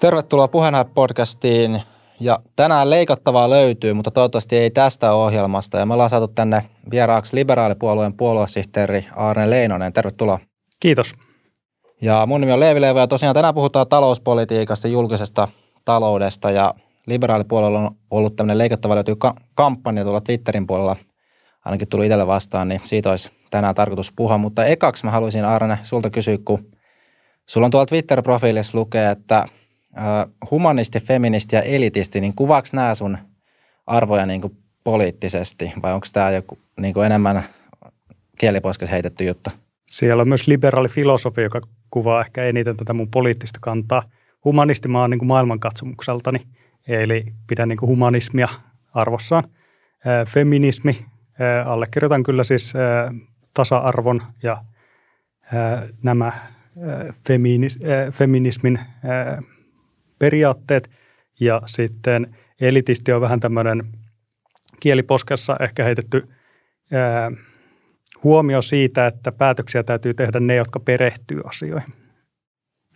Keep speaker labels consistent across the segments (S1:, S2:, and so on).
S1: Tervetuloa Puheenhae-podcastiin. Ja tänään leikattavaa löytyy, mutta toivottavasti ei tästä ohjelmasta. Ja me ollaan saatu tänne vieraaksi liberaalipuolueen puoluesihteeri Aarne Leinonen. Tervetuloa.
S2: Kiitos.
S1: Ja mun nimi on Leevi Leevi ja tosiaan tänään puhutaan talouspolitiikasta, julkisesta taloudesta ja liberaalipuolella on ollut tämmöinen leikattava löytyy kampanja tuolla Twitterin puolella. Ainakin tuli itselle vastaan, niin siitä olisi tänään tarkoitus puhua. Mutta ekaksi mä haluaisin Aarne sulta kysyä, kun sulla on tuolla Twitter-profiilissa lukee, että humanisti, feministi ja elitisti, niin kuvaaks nämä sun arvoja niin kuin poliittisesti vai onko tämä joku niin kuin enemmän kieliposkessa heitetty juttu?
S2: Siellä on myös liberaali filosofi, joka kuvaa ehkä eniten tätä mun poliittista kantaa. Humanisti mä oon niin kuin maailmankatsomukseltani, eli pidän niin kuin humanismia arvossaan. Feminismi, allekirjoitan kyllä siis tasa-arvon ja nämä feminis, feminismin periaatteet. Ja sitten elitisti on vähän tämmöinen kieliposkessa ehkä heitetty ää, huomio siitä, että päätöksiä täytyy tehdä ne, jotka perehtyy asioihin.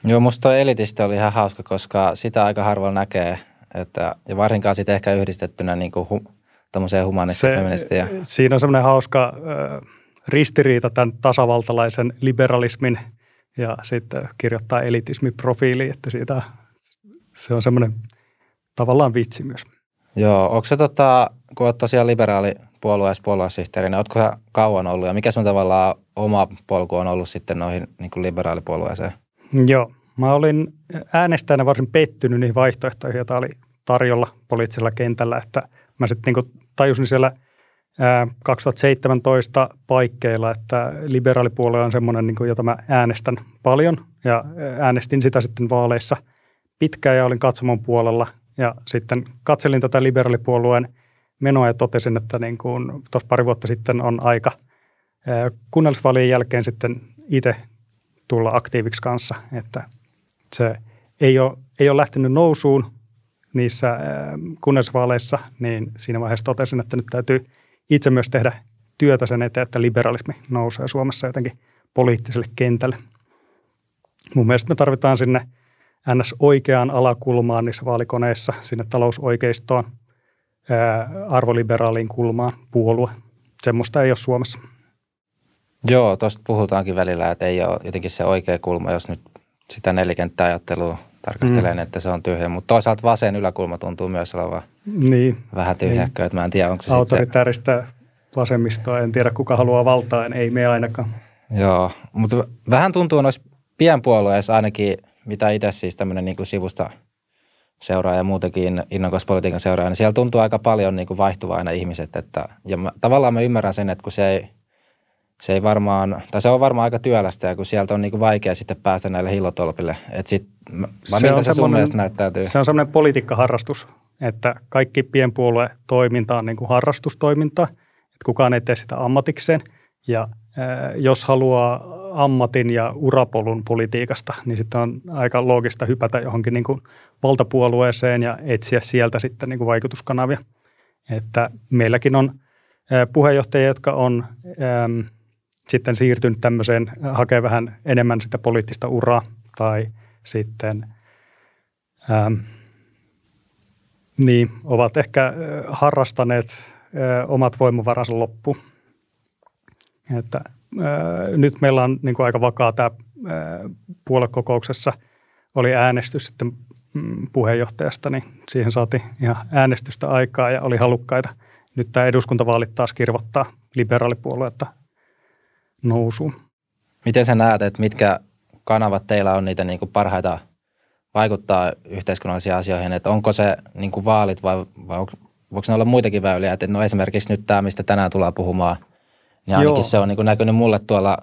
S1: Joo, musta toi elitisti oli ihan hauska, koska sitä aika harvoin näkee, että, ja varsinkaan sitten ehkä yhdistettynä niin kuin hu, humanistia.
S2: Siinä on semmoinen hauska äh, ristiriita tämän tasavaltalaisen liberalismin ja sitten kirjoittaa elitismiprofiili, että siitä se on semmoinen tavallaan vitsi myös.
S1: Joo, onko se tota, kun olet tosiaan liberaalipuolueessa puoluesihteeri, niin oletko sä kauan ollut ja mikä sun tavallaan oma polku on ollut sitten noihin niin kuin liberaalipuolueeseen?
S2: Joo, mä olin äänestäjänä varsin pettynyt niihin vaihtoehtoihin, joita oli tarjolla poliittisella kentällä, että mä sitten niin tajusin siellä 2017 paikkeilla, että liberaalipuolue on semmoinen, niin jota mä äänestän paljon ja äänestin sitä sitten vaaleissa – pitkään ja olin katsomon puolella. Ja sitten katselin tätä liberaalipuolueen menoa ja totesin, että niin kuin tuossa pari vuotta sitten on aika kunnallisvaalien jälkeen sitten itse tulla aktiiviksi kanssa, että se ei ole, ei ole lähtenyt nousuun niissä kunnallisvaaleissa, niin siinä vaiheessa totesin, että nyt täytyy itse myös tehdä työtä sen eteen, että liberalismi nousee Suomessa jotenkin poliittiselle kentälle. Mun mielestä me tarvitaan sinne – ns. oikeaan alakulmaan niissä vaalikoneissa, sinne talousoikeistoon, arvoliberaaliin kulmaan puolue. Semmoista ei ole Suomessa.
S1: Joo, tuosta puhutaankin välillä, että ei ole jotenkin se oikea kulma, jos nyt sitä nelikenttäajattelua tarkastelee, mm. että se on tyhjä. Mutta toisaalta vasen yläkulma tuntuu myös olevan niin. vähän tyhjäkkö, niin. että mä en tiedä, onko se
S2: Autoritääristä sitten... vasemmistoa, en tiedä kuka haluaa valtaa, ei me ainakaan.
S1: Joo, mutta vähän tuntuu noissa pienpuolueissa ainakin – mitä itse siis tämmöinen niin sivusta seuraa ja muutenkin innokas politiikan seuraa, niin siellä tuntuu aika paljon niin kuin vaihtuva aina ihmiset. Että, ja mä, tavallaan mä ymmärrän sen, että kun se ei, se ei varmaan, tai se on varmaan aika työlästä ja kun sieltä on niin kuin vaikea sitten päästä näille hillotolpille. Että sit, vai miltä se sun mielestä näyttäytyy?
S2: Se on semmoinen politiikkaharrastus, että kaikki pienpuolue toiminta on niin kuin harrastustoiminta, että kukaan ei tee sitä ammatikseen. Ja jos haluaa ammatin ja urapolun politiikasta, niin sitten on aika loogista hypätä johonkin niin kuin valtapuolueeseen ja etsiä sieltä sitten niin kuin vaikutuskanavia. Että meilläkin on puheenjohtajia, jotka on äm, sitten siirtynyt tämmöiseen, hakee vähän enemmän sitä poliittista uraa tai sitten äm, niin, ovat ehkä harrastaneet ä, omat voimavaransa loppuun. Että nyt meillä on niin kuin aika vakaa tämä puoluekokouksessa oli äänestys sitten mm, puheenjohtajasta, niin siihen saatiin ihan äänestystä aikaa ja oli halukkaita. Nyt tämä eduskuntavaalit taas kirvottaa liberaalipuoluetta nousuun.
S1: Miten sä näet, että mitkä kanavat teillä on niitä niin kuin parhaita vaikuttaa yhteiskunnallisiin asioihin, että onko se niin kuin vaalit vai, vai voiko ne olla muitakin väyliä, että no esimerkiksi nyt tämä, mistä tänään tullaan puhumaan – niin ainakin Joo. se on niin kuin näkynyt mulle tuolla,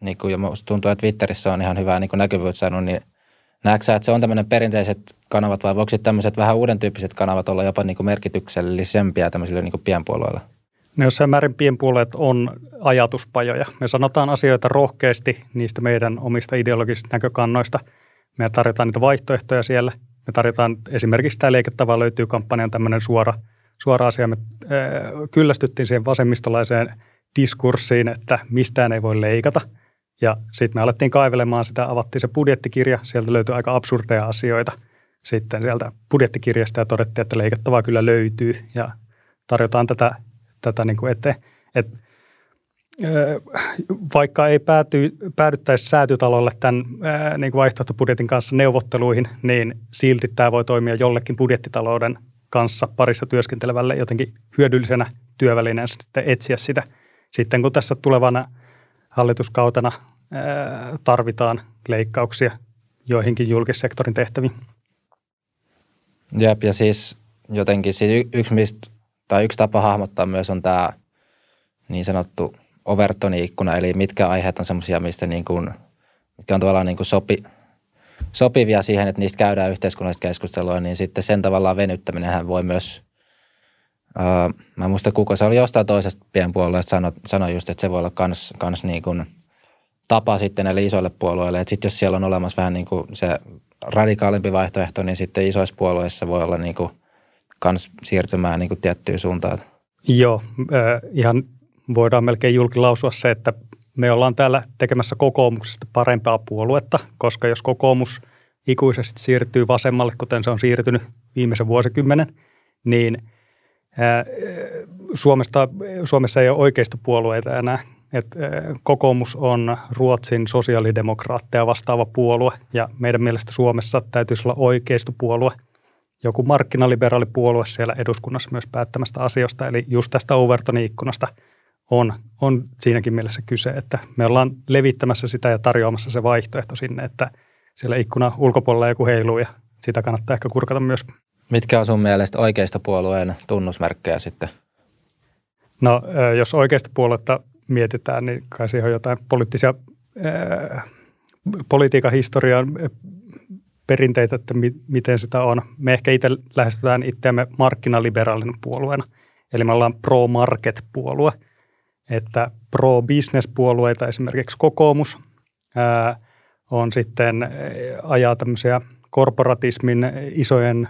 S1: niin kuin, ja tuntuu, että Twitterissä on ihan hyvää niin kuin näkyvyyttä saanut, niin näetkö sä, että se on tämmöinen perinteiset kanavat vai voiko tämmöiset vähän uuden tyyppiset kanavat olla jopa niin kuin merkityksellisempiä tämmöisille niin kuin pienpuolueille?
S2: No jossain määrin pienpuolueet on ajatuspajoja. Me sanotaan asioita rohkeasti niistä meidän omista ideologisista näkökannoista. Me tarjotaan niitä vaihtoehtoja siellä. Me tarjotaan esimerkiksi tämä liiketava löytyy kampanjan tämmöinen suora, suora asia. Me äh, kyllästyttiin siihen vasemmistolaiseen diskurssiin, että mistään ei voi leikata. Ja sitten me alettiin kaivelemaan sitä, avattiin se budjettikirja, sieltä löytyi aika absurdeja asioita. sitten sieltä budjettikirjasta ja todettiin, että leikattavaa kyllä löytyy ja tarjotaan tätä, tätä niin kuin eteen. Et, vaikka ei pääty, päädyttäisi säätytalolle tämän niin kuin vaihtoehtobudjetin kanssa neuvotteluihin, niin silti tämä voi toimia jollekin budjettitalouden kanssa parissa työskentelevälle jotenkin hyödyllisenä työvälineenä sitten etsiä sitä. Sitten kun tässä tulevana hallituskautena tarvitaan leikkauksia joihinkin julkissektorin tehtäviin.
S1: Jep, ja siis jotenkin siis yksi, mistä, tai yksi tapa hahmottaa myös on tämä niin sanottu Overtonin ikkuna, eli mitkä aiheet on semmoisia, mistä niin kuin, mitkä on tavallaan niin kuin sopi, sopivia siihen, että niistä käydään yhteiskunnallista keskustelua, niin sitten sen tavallaan venyttäminen voi myös, uh, mä en muista kuka se oli jostain toisesta pienpuolueesta sanoi, sanoi just, että se voi olla kans, kans niin kuin tapa sitten näille isoille puolueille, että sitten jos siellä on olemassa vähän niin kuin se radikaalimpi vaihtoehto, niin sitten isoissa puolueissa voi olla niin kuin kans siirtymään niin kuin tiettyyn suuntaan.
S2: Joo, äh, ihan voidaan melkein julkilausua se, että me ollaan täällä tekemässä kokoomuksesta parempaa puoluetta, koska jos kokoomus ikuisesti siirtyy vasemmalle, kuten se on siirtynyt viimeisen vuosikymmenen, niin Suomesta, Suomessa ei ole oikeista puolueita enää. Et, kokoomus on Ruotsin sosiaalidemokraatteja vastaava puolue ja meidän mielestä Suomessa täytyisi olla oikeista puolue, joku markkinaliberaali puolue siellä eduskunnassa myös päättämästä asioista, eli just tästä Overtonin ikkunasta – on, on siinäkin mielessä kyse, että me ollaan levittämässä sitä ja tarjoamassa se vaihtoehto sinne, että siellä ikkuna ulkopuolella joku heiluu ja sitä kannattaa ehkä kurkata myös.
S1: Mitkä on sun mielestä oikeista puolueen tunnusmerkkejä sitten?
S2: No jos oikeista puoluetta mietitään, niin kai siihen on jotain poliittisia, politiikan historian perinteitä, että mi, miten sitä on. Me ehkä itse lähestytään itseämme markkinaliberaalin puolueena, eli me ollaan pro-market-puolue – että pro-business-puolueita, esimerkiksi kokoomus, on sitten ajaa tämmöisiä korporatismin isojen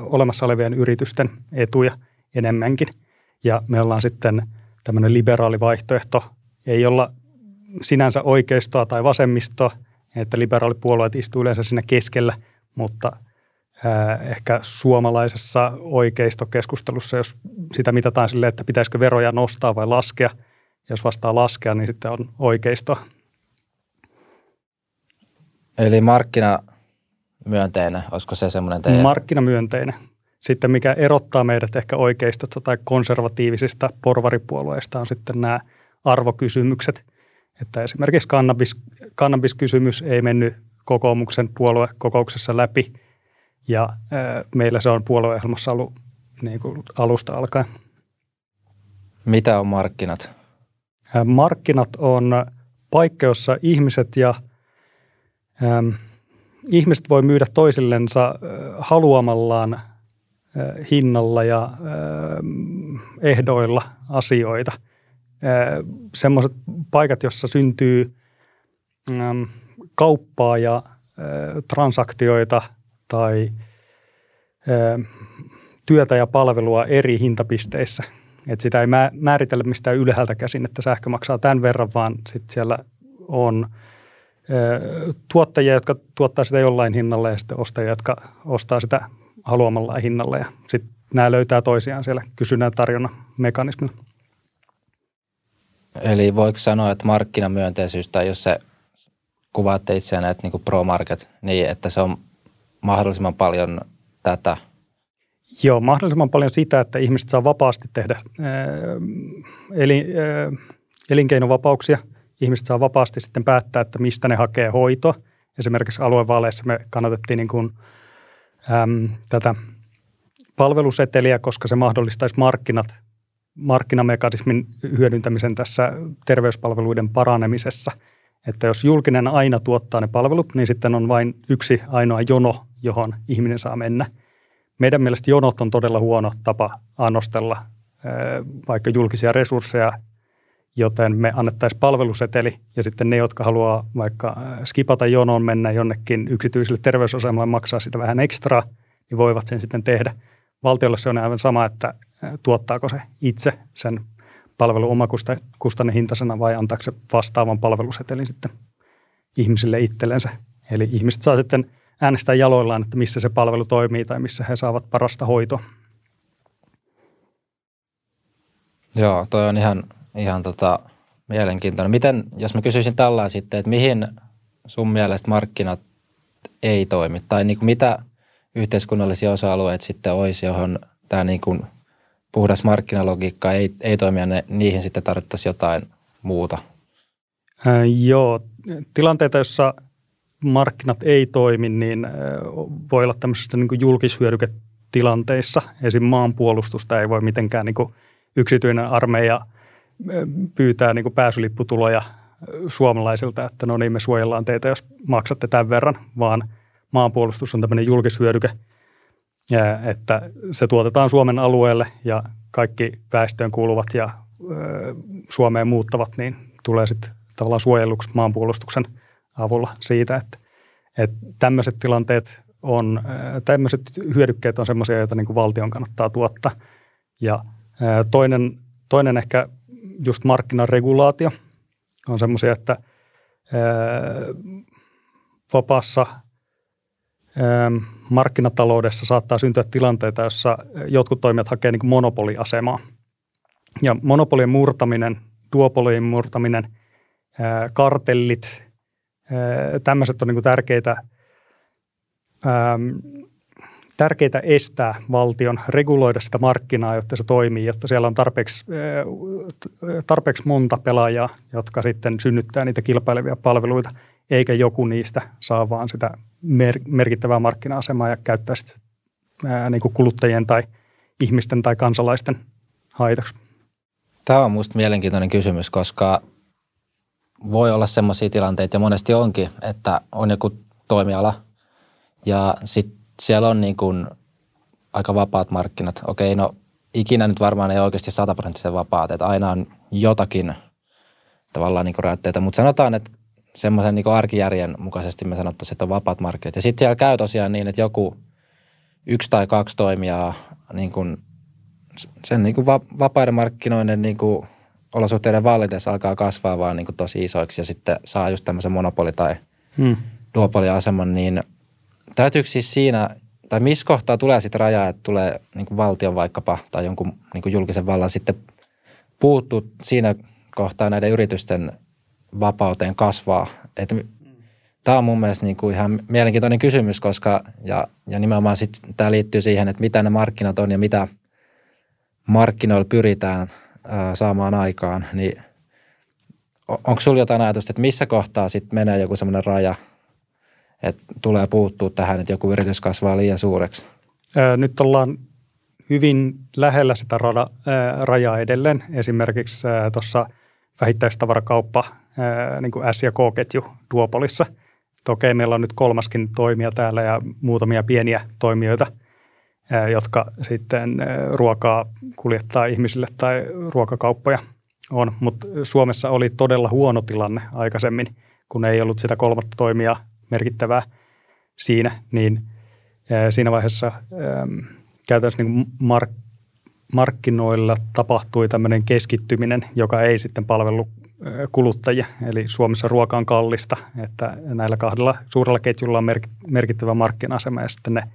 S2: olemassa olevien yritysten etuja enemmänkin. Ja me ollaan sitten tämmöinen liberaali vaihtoehto, ei olla sinänsä oikeistoa tai vasemmistoa, että liberaalipuolueet istuu yleensä siinä keskellä, mutta ehkä suomalaisessa oikeistokeskustelussa, jos sitä mitataan silleen, että pitäisikö veroja nostaa vai laskea, jos vastaa laskea, niin sitten on oikeisto.
S1: Eli markkinamyönteinen, olisiko se semmoinen teidän?
S2: Markkinamyönteinen. Sitten mikä erottaa meidät ehkä oikeistosta tai konservatiivisista porvaripuolueista on sitten nämä arvokysymykset. Että esimerkiksi kannabis, kannabiskysymys ei mennyt kokoomuksen puoluekokouksessa läpi – ja meillä se on puolueohjelmassa ollut niin kuin alusta alkaen.
S1: Mitä on markkinat?
S2: Markkinat on paikka, jossa ihmiset ja ähm, ihmiset voi myydä toisillensa haluamallaan hinnalla ja ehdoilla asioita. Semmoiset paikat, jossa syntyy kauppaa ja transaktioita – tai työtä ja palvelua eri hintapisteissä. Et sitä ei määritellä mistään ylhäältä käsin, että sähkö maksaa tämän verran, vaan sitten siellä on tuottajia, jotka tuottaa sitä jollain hinnalla ja sitten ostajia, jotka ostaa sitä haluamallaan hinnalla. Ja sitten nämä löytää toisiaan siellä kysynnän tarjonnan mekanismilla.
S1: Eli voiko sanoa, että markkinamyönteisyys tai jos se kuvaatte itseään että niin pro-market, niin että se on mahdollisimman paljon tätä?
S2: Joo, mahdollisimman paljon sitä, että ihmiset saa vapaasti tehdä eli, elinkeinovapauksia. Ihmiset saa vapaasti sitten päättää, että mistä ne hakee hoitoa. Esimerkiksi aluevaaleissa me kannatettiin niin kuin, äm, tätä palveluseteliä, koska se mahdollistaisi markkinat, markkinamekanismin hyödyntämisen tässä terveyspalveluiden paranemisessa – että jos julkinen aina tuottaa ne palvelut, niin sitten on vain yksi ainoa jono, johon ihminen saa mennä. Meidän mielestä jonot on todella huono tapa annostella vaikka julkisia resursseja, joten me annettaisiin palveluseteli ja sitten ne, jotka haluaa vaikka skipata jonon, mennä jonnekin yksityiselle terveysasemalle maksaa sitä vähän ekstra, niin voivat sen sitten tehdä. Valtiolle se on aivan sama, että tuottaako se itse sen palvelu omakustannehintaisena vai antaako se vastaavan palvelusetelin sitten ihmisille itsellensä. Eli ihmiset saa sitten äänestää jaloillaan, että missä se palvelu toimii tai missä he saavat parasta hoitoa.
S1: Joo, toi on ihan, ihan tota, mielenkiintoinen. Miten, jos mä kysyisin tällä sitten, että mihin sun mielestä markkinat ei toimi? Tai niin kuin mitä yhteiskunnallisia osa-alueita sitten olisi, johon tämä niin kuin puhdas markkinalogiikka ei, ei toimi ja ne, niihin sitten tarvittaisiin jotain muuta?
S2: Ää, joo, tilanteita, joissa markkinat ei toimi, niin voi olla tämmöisissä niin julkishyödyketilanteissa. Esim. maanpuolustusta ei voi mitenkään niin yksityinen armeija pyytää niin pääsylipputuloja suomalaisilta, että no niin, me suojellaan teitä, jos maksatte tämän verran, vaan maanpuolustus on tämmöinen julkishyödyke, että se tuotetaan Suomen alueelle ja kaikki väestöön kuuluvat ja Suomeen muuttavat, niin tulee sitten tavallaan suojelluksi maanpuolustuksen – avulla siitä, että, että tämmöiset tilanteet on, tämmöiset hyödykkeet on semmoisia, joita niin kuin valtion kannattaa tuottaa. Ja toinen, toinen ehkä just markkinaregulaatio on semmoisia, että vapaassa markkinataloudessa saattaa syntyä tilanteita, jossa jotkut toimijat hakee niin monopoliasemaa. Ja monopolien murtaminen, duopolien murtaminen, kartellit, Tämmöiset on niin tärkeitä, tärkeitä estää valtion reguloida sitä markkinaa, jotta se toimii, jotta siellä on tarpeeksi, tarpeeksi monta pelaajaa, jotka sitten synnyttää niitä kilpailevia palveluita, eikä joku niistä saa vaan sitä merkittävää markkina-asemaa ja käyttää sitä niin kuin kuluttajien tai ihmisten tai kansalaisten haitaksi.
S1: Tämä on minusta mielenkiintoinen kysymys, koska voi olla sellaisia tilanteita ja monesti onkin, että on joku toimiala ja sitten siellä on niin kuin aika vapaat markkinat. Okei, no ikinä nyt varmaan ei oikeasti sataprosenttisen vapaat, että aina on jotakin tavallaan niin rajoitteita, mutta sanotaan, että semmoisen niin arkijärjen mukaisesti me sanottaisiin, että on vapaat markkinat. Ja sitten siellä käy tosiaan niin, että joku yksi tai kaksi toimijaa niin kuin sen niin kuin vapaiden markkinoiden niin kuin olosuhteiden vallitessa alkaa kasvaa vaan niin kuin tosi isoiksi ja sitten saa just tämmöisen monopoli- tai hmm. duopoliaseman, niin täytyykö siis siinä, tai missä kohtaa tulee sitten raja, että tulee niin kuin valtion vaikkapa tai jonkun niin kuin julkisen vallan sitten puuttuu siinä kohtaa näiden yritysten vapauteen kasvaa. Että Tämä on mun mielestä niin kuin ihan mielenkiintoinen kysymys, koska ja, ja nimenomaan sit tämä liittyy siihen, että mitä ne markkinat on ja mitä markkinoilla pyritään – saamaan aikaan, niin onko sinulla jotain ajatusta, että missä kohtaa sitten menee joku semmoinen raja, että tulee puuttua tähän, että joku yritys kasvaa liian suureksi?
S2: Nyt ollaan hyvin lähellä sitä rada, rajaa edelleen. Esimerkiksi tuossa vähittäistavarakauppa, niin kuin S- ja K-ketju Duopolissa. Okei, meillä on nyt kolmaskin toimija täällä ja muutamia pieniä toimijoita – jotka sitten ruokaa kuljettaa ihmisille tai ruokakauppoja on. Mutta Suomessa oli todella huono tilanne aikaisemmin, kun ei ollut sitä kolmatta toimia merkittävää siinä, niin siinä vaiheessa käytännössä niin mark, markkinoilla tapahtui tämmöinen keskittyminen, joka ei sitten palvellut kuluttajia. Eli Suomessa ruoka on kallista, että näillä kahdella suurella ketjulla on merkittävä markkina-asema ja sitten ne –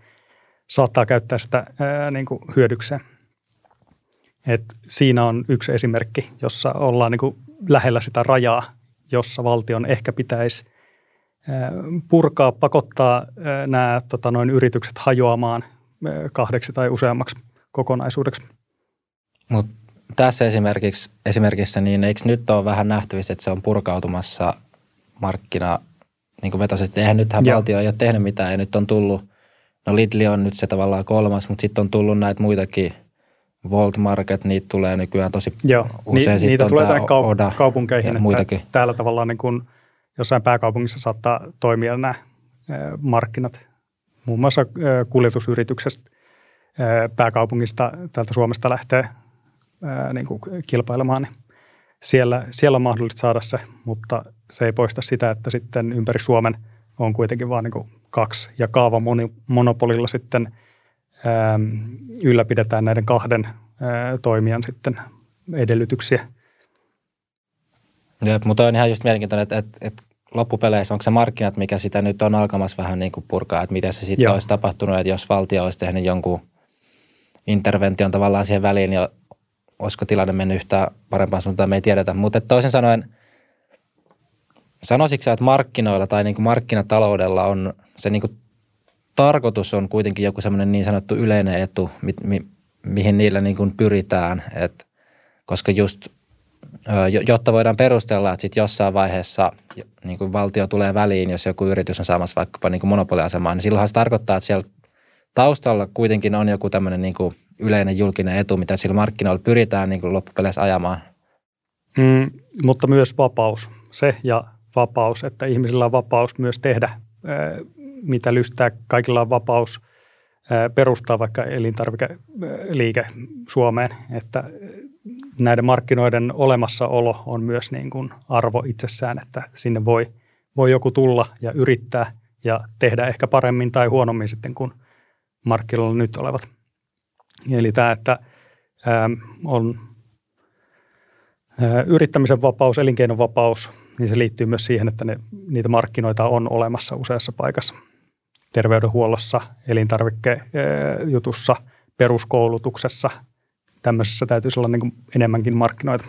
S2: saattaa käyttää sitä ää, niin kuin hyödykseen. Et siinä on yksi esimerkki, jossa ollaan niin kuin lähellä sitä rajaa, jossa valtion ehkä pitäisi purkaa, pakottaa nämä tota, noin yritykset hajoamaan kahdeksi tai useammaksi kokonaisuudeksi.
S1: Mutta tässä esimerkiksi, esimerkissä, niin eikö nyt ole vähän nähtävissä, että se on purkautumassa markkina niin kuin vetoisesti. Eihän nythän Joo. valtio ei ole tehnyt mitään ja nyt on tullut No Lidli on nyt se tavallaan kolmas, mutta sitten on tullut näitä muitakin Volt Market, niitä tulee nykyään tosi
S2: Joo, usein. Ni, niitä tulee tänne kaup- Oda kaupunkeihin, että muitakin. täällä tavallaan niin kuin jossain pääkaupungissa saattaa toimia nämä markkinat. Muun muassa kuljetusyrityksestä pääkaupungista täältä Suomesta lähtee niin kuin kilpailemaan, niin siellä, siellä on mahdollista saada se, mutta se ei poista sitä, että sitten ympäri Suomen on kuitenkin vain niin kaksi ja kaavamonopolilla sitten ää, ylläpidetään näiden kahden toimijan sitten edellytyksiä.
S1: Jep, mutta on ihan just mielenkiintoinen, että, että, että loppupeleissä, onko se markkinat, mikä sitä nyt on alkamassa vähän niin kuin purkaa, että miten se sitten olisi tapahtunut, että jos valtio olisi tehnyt jonkun intervention tavallaan siihen väliin, niin olisiko tilanne mennyt yhtään parempaan suuntaan, me ei tiedetä. Mutta toisin sanoen, sanoisitko sä, että markkinoilla tai niin kuin markkinataloudella on se niin kuin tarkoitus on kuitenkin joku semmoinen niin sanottu yleinen etu, mi, mi, mihin niillä niin kuin pyritään, Et, koska just jotta voidaan perustella, että sitten jossain vaiheessa niin kuin valtio tulee väliin, jos joku yritys on saamassa vaikkapa niin kuin monopoliasemaa, niin silloinhan se tarkoittaa, että siellä taustalla kuitenkin on joku tämmöinen niin kuin yleinen julkinen etu, mitä sillä markkinoilla pyritään niin kuin loppupeleissä ajamaan.
S2: Mm, mutta myös vapaus. Se ja vapaus, että ihmisillä on vapaus myös tehdä, mitä lystää. Kaikilla on vapaus perustaa vaikka elintarvikeliike Suomeen, että näiden markkinoiden olemassaolo on myös niin kuin arvo itsessään, että sinne voi, voi joku tulla ja yrittää ja tehdä ehkä paremmin tai huonommin sitten kuin markkinoilla nyt olevat. Eli tämä, että on yrittämisen vapaus, elinkeinon vapaus, niin se liittyy myös siihen, että ne, niitä markkinoita on olemassa useassa paikassa. Terveydenhuollossa, elintarvikejutussa, peruskoulutuksessa, tämmöisessä täytyisi olla niin kuin enemmänkin markkinoita.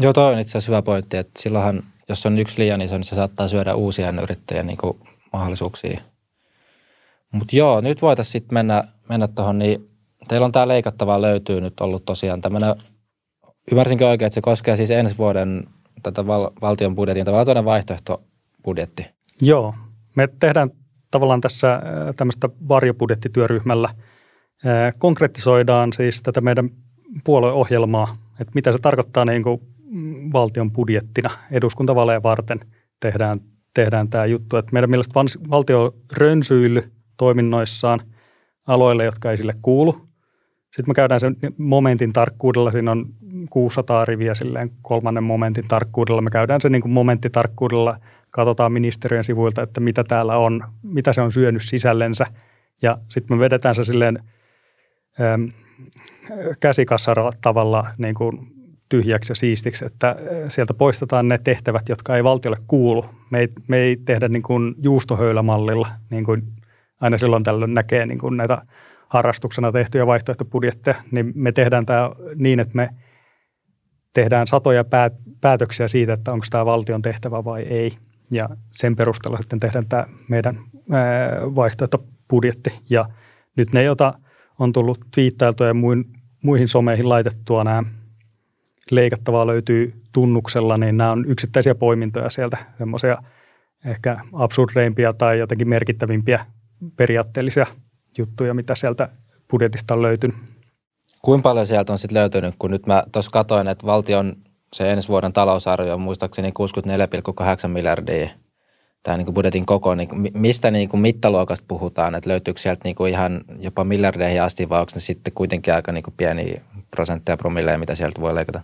S1: Joo, toi on itse asiassa hyvä pointti, että silloinhan, jos on yksi liian iso, niin se saattaa syödä uusia yrittäjien niin kuin mahdollisuuksia. Mutta joo, nyt voitaisiin sitten mennä, mennä tuohon, niin teillä on tämä leikattava löytyy nyt ollut tosiaan tämmöinen, ymmärsinkö oikein, että se koskee siis ensi vuoden tätä val, valtion budjetin tavallaan toinen vaihtoehtobudjetti?
S2: Joo, me tehdään tavallaan tässä tämmöistä varjobudjettityöryhmällä – konkretisoidaan siis tätä meidän puolueohjelmaa, että mitä se tarkoittaa niin kuin valtion budjettina eduskuntavaaleja varten tehdään, tehdään tämä juttu. Että meidän mielestä valtio rönsyily toiminnoissaan aloille, jotka ei sille kuulu. Sitten me käydään sen momentin tarkkuudella, siinä on 600 riviä silleen kolmannen momentin tarkkuudella. Me käydään sen niin kuin momenttitarkkuudella, katsotaan ministeriön sivuilta, että mitä täällä on, mitä se on syönyt sisällensä. Ja sitten me vedetään se silleen – käsikassara tavalla niin kuin tyhjäksi ja siistiksi, että sieltä poistetaan ne tehtävät, jotka ei valtiolle kuulu. Me ei, me ei tehdä niin kuin juustohöylämallilla, niin kuin aina silloin tällöin näkee niin kuin näitä harrastuksena tehtyjä vaihtoehtobudjetteja, niin me tehdään tämä niin, että me tehdään satoja päätöksiä siitä, että onko tämä valtion tehtävä vai ei. Ja sen perusteella sitten tehdään tämä meidän vaihtoehtobudjetti. Ja nyt ne, joita – on tullut twiittailtua ja muihin someihin laitettua nämä leikattavaa löytyy tunnuksella, niin nämä on yksittäisiä poimintoja sieltä, semmoisia ehkä absurdeimpia tai jotenkin merkittävimpiä periaatteellisia juttuja, mitä sieltä budjetista on löytynyt.
S1: Kuinka paljon sieltä on sitten löytynyt, kun nyt mä tuossa katsoin, että valtion se ensi vuoden talousarvio on muistaakseni 64,8 miljardia – tämä niin budjetin koko, niin mistä niin kuin mittaluokasta puhutaan, että löytyykö sieltä niin kuin ihan jopa miljardeihin asti vai onko ne sitten kuitenkin aika niin kuin pieniä prosentteja promilleja, mitä sieltä voi leikata?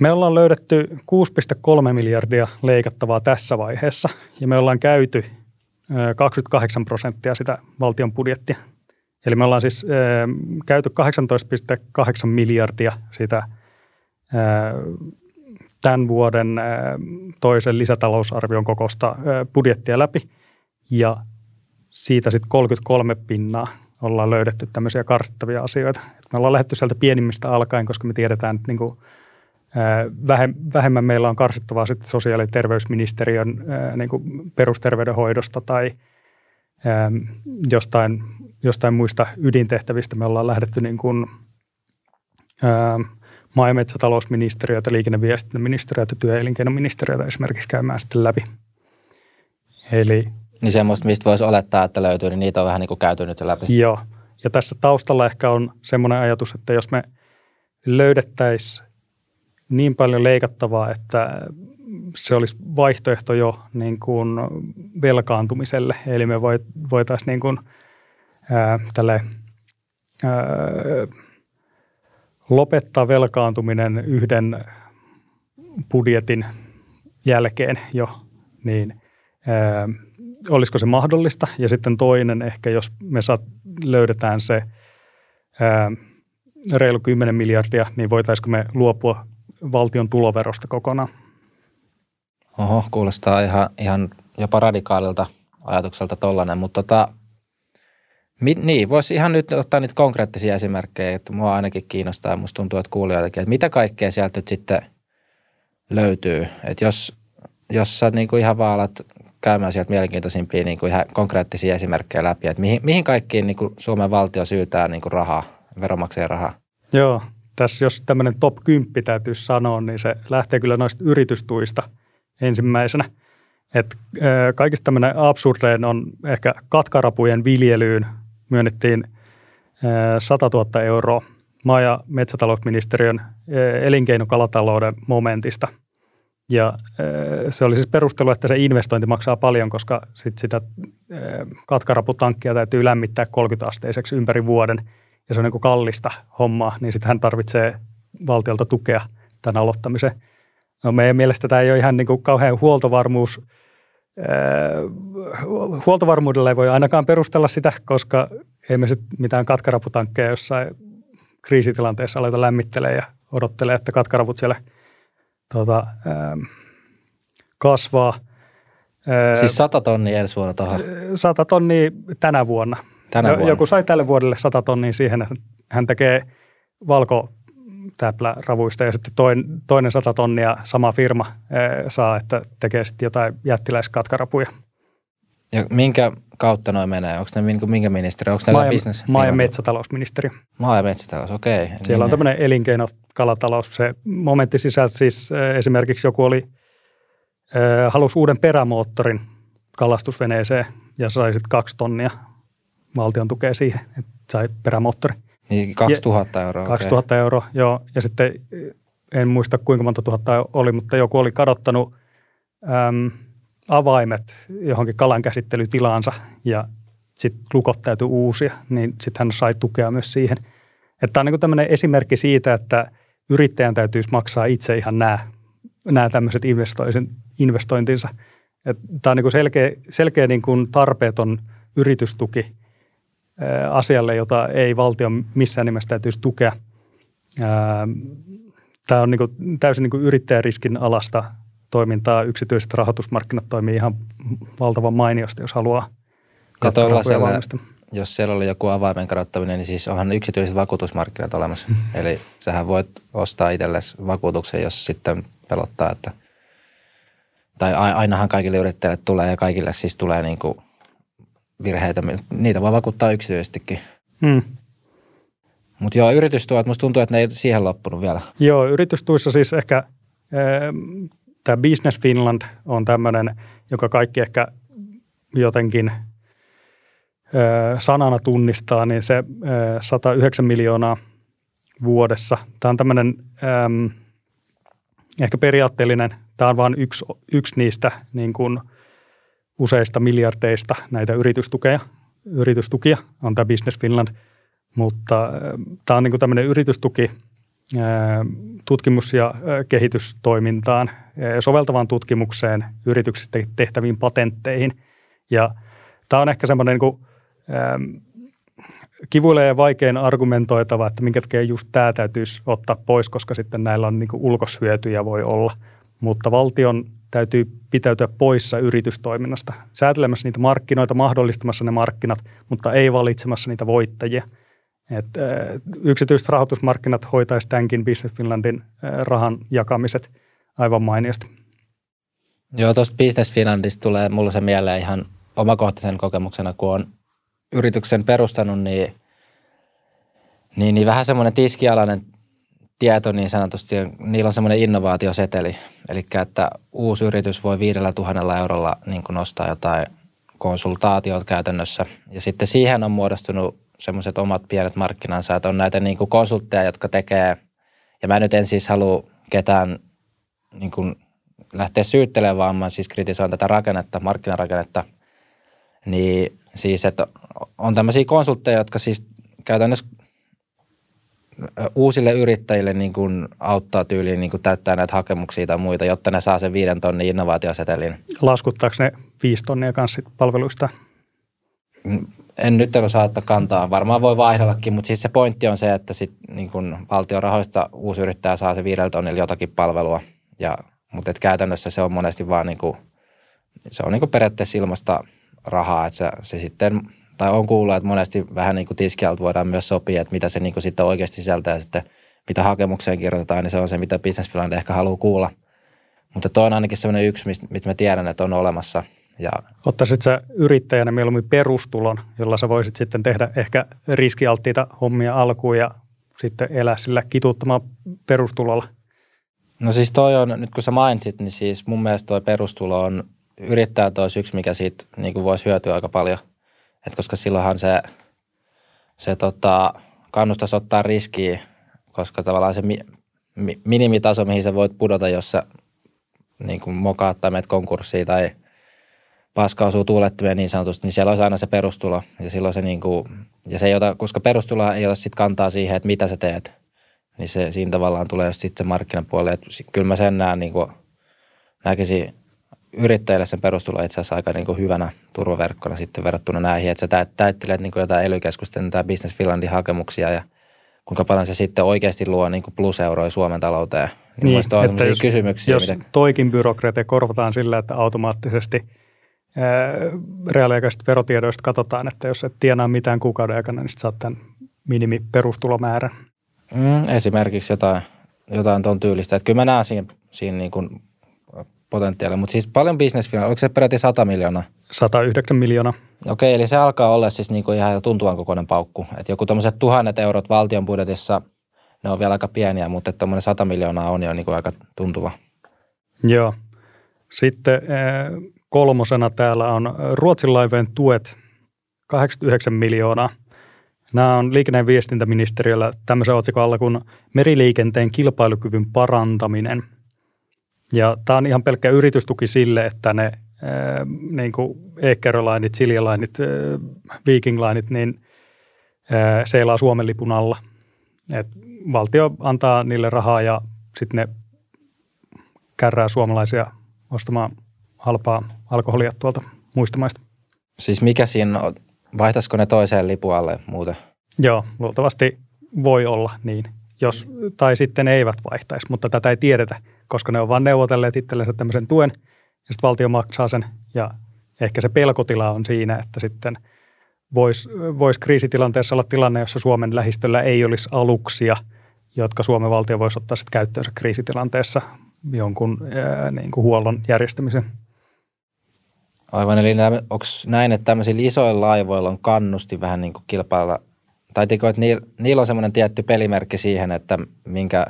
S2: Me ollaan löydetty 6,3 miljardia leikattavaa tässä vaiheessa ja me ollaan käyty 28 prosenttia sitä valtion budjettia. Eli me ollaan siis käyty 18,8 miljardia sitä tämän vuoden toisen lisätalousarvion kokosta budjettia läpi ja siitä sitten 33 pinnaa ollaan löydetty tämmöisiä karsittavia asioita. Me ollaan lähdetty sieltä pienimmistä alkaen, koska me tiedetään, että niinku, vähemmän meillä on karsittavaa sitten sosiaali- ja terveysministeriön niinku perusterveydenhoidosta tai jostain, jostain muista ydintehtävistä me ollaan lähdetty niin kuin, maa- ja metsätalousministeriötä, liikenneviestintäministeriötä, työ- ja elinkeinoministeriötä esimerkiksi käymään sitten läpi.
S1: Eli, niin semmoista, mistä voisi olettaa, että löytyy, niin niitä on vähän niin kuin käyty nyt läpi.
S2: Joo. Ja tässä taustalla ehkä on semmoinen ajatus, että jos me löydettäisiin niin paljon leikattavaa, että se olisi vaihtoehto jo niin kuin velkaantumiselle. Eli me voitaisiin niin kuin, ää, tälle, ää, lopettaa velkaantuminen yhden budjetin jälkeen jo, niin ää, olisiko se mahdollista? Ja sitten toinen ehkä, jos me saat, löydetään se ää, reilu 10 miljardia, niin voitaisiko me luopua valtion tuloverosta kokonaan?
S1: Oho, kuulostaa ihan, ihan jopa radikaalilta ajatukselta tollainen, mutta tota, mi, niin, voisi ihan nyt ottaa niitä konkreettisia esimerkkejä, että mua ainakin kiinnostaa musta tuntuu, että kuulijoitakin, että mitä kaikkea sieltä nyt sitten löytyy. Että jos, jos sä niin kuin ihan vaan alat käymään sieltä mielenkiintoisimpia niin kuin ihan konkreettisia esimerkkejä läpi, että mihin, mihin kaikkiin niin kuin Suomen valtio syytää niin kuin rahaa, veronmaksajien rahaa?
S2: Joo, tässä jos tämmöinen top 10 täytyy sanoa, niin se lähtee kyllä noista yritystuista ensimmäisenä. Et, kaikista tämmöinen absurdein on ehkä katkarapujen viljelyyn myönnettiin 100 000 euroa maa- ja metsätalousministeriön elinkeinokalatalouden momentista. Ja se oli siis perustelu, että se investointi maksaa paljon, koska sit sitä katkaraputankkia täytyy lämmittää 30-asteiseksi ympäri vuoden – ja se on niin kuin kallista hommaa, niin sitten hän tarvitsee valtiolta tukea tämän aloittamiseen. No meidän mielestä tämä ei ole ihan niin kuin kauhean huoltovarmuus, huoltovarmuudella ei voi ainakaan perustella sitä, koska ei me sitten mitään katkaraputankkeja jossain kriisitilanteessa aleta lämmittelee ja odottelee, että katkaraput siellä tota, äh, kasvaa.
S1: Siis 100 tonnia ensi vuonna tuohon?
S2: 100 tonnia tänä vuonna. Tänä vuonna. Joku sai tälle vuodelle 100 tonnia siihen, että hän tekee valko ravuista ja sitten toinen, toinen 100 tonnia sama firma saa, että tekee sitten jotain jättiläiskatkarapuja.
S1: Ja minkä kautta noin menee? Onko ne minkä, minkä ministeri? Onko
S2: maa, ja, business? maa ja metsätalousministeri.
S1: Maa ja metsätalous, okei. Okay.
S2: Siellä niin. on tämmöinen elinkeinokalatalous. Se momentti sisältä siis esimerkiksi joku oli, halusi uuden perämoottorin kalastusveneeseen ja sai sitten kaksi tonnia valtion tukea siihen, että sai perämoottori.
S1: Niin 2000 ja, euroa.
S2: 2000 okay. euroa, joo. Ja sitten en muista kuinka monta tuhatta oli, mutta joku oli kadottanut äm, avaimet johonkin kalan käsittelytilaansa ja sitten lukot täytyy uusia, niin sitten hän sai tukea myös siihen. Että tämä on niin tämmöinen esimerkki siitä, että yrittäjän täytyisi maksaa itse ihan nämä, nämä tämmöiset investointinsa. Tämä on niin selkeä, selkeä niin kuin tarpeeton yritystuki – asialle, jota ei valtio missään nimessä täytyisi tukea. Tämä on niin kuin täysin niin kuin yrittäjäriskin alasta toimintaa. Yksityiset rahoitusmarkkinat toimii ihan valtavan mainiosti, jos haluaa
S1: ja jos siellä oli joku avaimen kadottaminen, niin siis onhan yksityiset vakuutusmarkkinat olemassa. Eli sähän voit ostaa itsellesi vakuutuksen, jos sitten pelottaa, että tai ainahan kaikille yrittäjille tulee ja kaikille siis tulee niin kuin virheitä. Niitä voi vakuuttaa yksityisestikin. Hmm. Mutta joo, yritystuot, musta tuntuu, että ne ei siihen loppunut vielä.
S2: Joo, yritystuissa siis ehkä äh, tämä Business Finland on tämmöinen, joka kaikki ehkä jotenkin äh, sanana tunnistaa, niin se äh, 109 miljoonaa vuodessa. Tämä on tämmöinen ähm, ehkä periaatteellinen, tämä on vain yksi, yksi niistä niin kuin – useista miljardeista näitä yritystukia, yritystukia on tämä Business Finland, mutta äh, tämä on niin tämmöinen yritystuki äh, tutkimus- ja äh, kehitystoimintaan, soveltavaan tutkimukseen, yrityksistä tehtäviin patentteihin. Ja tämä on ehkä semmoinen niin ähm, kivuille ja vaikein argumentoitava, että minkä takia just tämä täytyisi ottaa pois, koska sitten näillä on niin ulkoshyötyjä voi olla. Mutta valtion täytyy pitäytyä poissa yritystoiminnasta, säätelemässä niitä markkinoita, mahdollistamassa ne markkinat, mutta ei valitsemassa niitä voittajia. Et, yksityiset rahoitusmarkkinat hoitaisi tämänkin Business Finlandin rahan jakamiset aivan mainiosti.
S1: Joo, tuosta Business Finlandista tulee mulle se mieleen ihan omakohtaisen kokemuksena, kun on yrityksen perustanut, niin, niin, niin vähän semmoinen tiskialainen tieto niin sanotusti, niillä on semmoinen innovaatioseteli. Eli että uusi yritys voi viidellä tuhannella eurolla niin kuin nostaa jotain konsultaatiot käytännössä. Ja sitten siihen on muodostunut semmoiset omat pienet markkinansa, että on näitä niin kuin konsultteja, jotka tekee, ja mä nyt en siis halua ketään niin kuin lähteä syyttelemään, vaan siis kritisoin tätä rakennetta, markkinarakennetta, niin siis, että on tämmöisiä konsultteja, jotka siis käytännössä uusille yrittäjille niin kuin auttaa tyyliin niin kuin täyttää näitä hakemuksia tai muita, jotta ne saa sen viiden tonnin innovaatiosetelin.
S2: Laskuttaako ne viisi tonnia kanssa palveluista?
S1: En nyt osaa ottaa kantaa. Varmaan voi vaihdellakin, mutta siis se pointti on se, että sit niin kuin valtion rahoista uusi yrittäjä saa se viidellä tonnilla jotakin palvelua ja mutta käytännössä se on monesti vaan niin kuin, se on niin kuin periaatteessa ilmasta rahaa, että se, se sitten, tai on kuullut, että monesti vähän niin kuin tiskialta voidaan myös sopia, että mitä se niin kuin sitten oikeasti sisältää sitten mitä hakemukseen kirjoitetaan, niin se on se, mitä Business Finland ehkä haluaa kuulla. Mutta toi on ainakin sellainen yksi, mistä mä tiedän, että on olemassa. Ja...
S2: Ottaisit sä yrittäjänä mieluummin perustulon, jolla sä voisit sitten tehdä ehkä riskialttiita hommia alkuun ja sitten elää sillä kituuttamaan perustulolla?
S1: No siis toi on, nyt kun sä mainitsit, niin siis mun mielestä toi perustulo on, yrittäjät olisi yksi, mikä siitä niin kuin voisi hyötyä aika paljon. Et koska silloinhan se, se tota, kannustaisi ottaa riskiä, koska tavallaan se mi, mi, minimitaso, mihin sä voit pudota, jos sä niin kuin mokaat tai menet konkurssiin tai paska osuu tuulettimeen niin sanotusti, niin siellä olisi aina se perustulo. Ja silloin se niin kuin, ja se ei ota, koska perustulo ei ota sitten kantaa siihen, että mitä sä teet, niin se siinä tavallaan tulee sitten se markkinapuoli. Että kyllä mä sen näen niin kuin, näkisin yrittäjille sen perustulo itse asiassa aika niin kuin hyvänä turvaverkkona sitten verrattuna näihin, että sä täyttelet niin kuin jotain ely tai Business Finlandin hakemuksia ja kuinka paljon se sitten oikeasti luo niin kuin pluseuroja Suomen talouteen. Niin, niin että jos, kysymyksiä.
S2: Jos mitä... toikin byrokratia korvataan sillä, että automaattisesti reaaliaikaisista verotiedoista katsotaan, että jos et tienaa mitään kuukauden aikana, niin sitten saat tämän minimiperustulomäärän.
S1: Mm, esimerkiksi jotain, jotain tuon tyylistä. Että kyllä mä näen siinä, siinä niin kuin potentiaalia, mutta siis paljon bisnesfirmaa, oliko se peräti 100 miljoonaa?
S2: 109 miljoonaa.
S1: Okei, eli se alkaa olla siis niin kuin ihan tuntuvan kokoinen paukku. Että joku tämmöiset tuhannet eurot valtion budjetissa, ne on vielä aika pieniä, mutta tuommoinen 100 miljoonaa on jo niin kuin aika tuntuva.
S2: Joo. Sitten eh, kolmosena täällä on Ruotsin laivojen tuet, 89 miljoonaa. Nämä on liikenne- ja viestintäministeriöllä tämmöisen otsikon alla kuin meriliikenteen kilpailukyvyn parantaminen. Ja tämä on ihan pelkkä yritystuki sille, että ne ää, niin kuin Ekerolainit, Siljalainit, Viking Lineit, niin ää, seilaa Suomen lipun alla. Et valtio antaa niille rahaa ja sitten ne kärrää suomalaisia ostamaan halpaa alkoholia tuolta muista maista.
S1: Siis mikä siinä on? Vaihtaisiko ne toiseen lipualle muuten?
S2: Joo, luultavasti voi olla niin. Jos, tai sitten eivät vaihtaisi, mutta tätä ei tiedetä, koska ne on vain neuvotelleet itsellensä tämmöisen tuen, ja sitten valtio maksaa sen, ja ehkä se pelkotila on siinä, että sitten voisi vois kriisitilanteessa olla tilanne, jossa Suomen lähistöllä ei olisi aluksia, jotka Suomen valtio voisi ottaa sitten käyttöönsä kriisitilanteessa jonkun ää, niin kuin huollon järjestämisen.
S1: Aivan, eli onko näin, että tämmöisillä isoilla laivoilla on kannusti vähän niin kuin kilpailla, tai tiko, että niillä, niillä on semmoinen tietty pelimerkki siihen, että minkä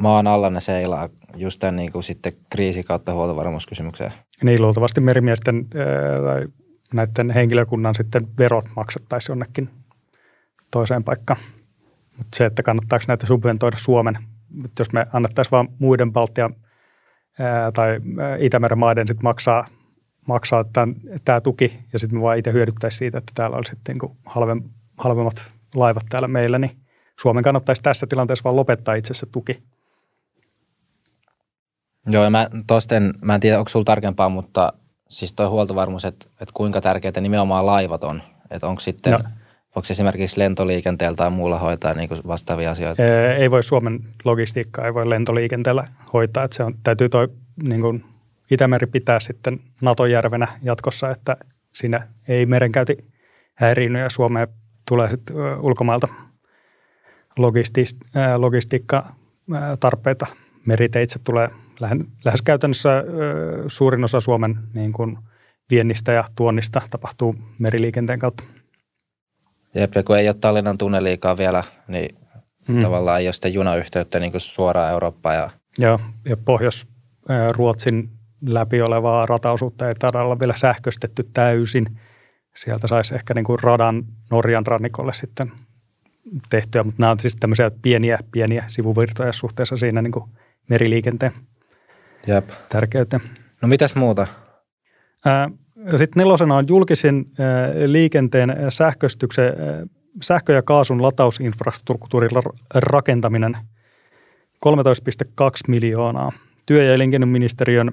S1: maan alla ne seilaa just tämän niin kuin sitten kriisi kautta huoltovarmuuskysymykseen?
S2: Niin, luultavasti merimiesten tai näiden henkilökunnan sitten verot maksettaisiin jonnekin toiseen paikkaan. Mutta se, että kannattaako näitä subventoida Suomen, jos me annettaisiin vain muiden Baltian tai Itämeren maiden sitten maksaa – maksaa tämä tuki ja sitten me vaan itse hyödyttäisiin siitä, että täällä olisi sitten niin halvem, halvemmat laivat täällä meillä, niin Suomen kannattaisi tässä tilanteessa vaan lopettaa itse se tuki.
S1: Joo, ja mä, tosta en, mä en tiedä, onko sulla tarkempaa, mutta siis tuo huoltovarmuus, että, että kuinka tärkeitä nimenomaan laivat on. Että onko sitten, no. voiko esimerkiksi lentoliikenteellä tai muulla hoitaa niin vastaavia asioita?
S2: Ei voi Suomen logistiikkaa, ei voi lentoliikenteellä hoitaa. Että se on, täytyy toi niin kuin Itämeri pitää sitten NATO-järvenä jatkossa, että siinä ei merenkäynti häiriinny ja Suomeen tulee sitten ulkomailta logistiikka tarpeita. Meriteitse tulee lähes käytännössä suurin osa Suomen niin kuin viennistä ja tuonnista tapahtuu meriliikenteen kautta.
S1: Jep, ja kun ei ole Tallinnan tunneliikaa vielä, niin mm. tavallaan ei ole sitä junayhteyttä niin kuin suoraan Eurooppaan. Ja...
S2: Joo, ja Pohjois-Ruotsin läpi olevaa rataosuutta ei taida olla vielä sähköstetty täysin. Sieltä saisi ehkä niin kuin radan Norjan rannikolle sitten tehtyä, mutta nämä on siis tämmöisiä pieniä, pieniä sivuvirtoja suhteessa siinä niin kuin meriliikenteen
S1: Jep.
S2: tärkeyteen.
S1: No mitäs muuta?
S2: Sitten nelosena on julkisen liikenteen sähköstyksen, sähkö- ja kaasun latausinfrastruktuurin rakentaminen 13,2 miljoonaa. Työ- ja elinkeinoministeriön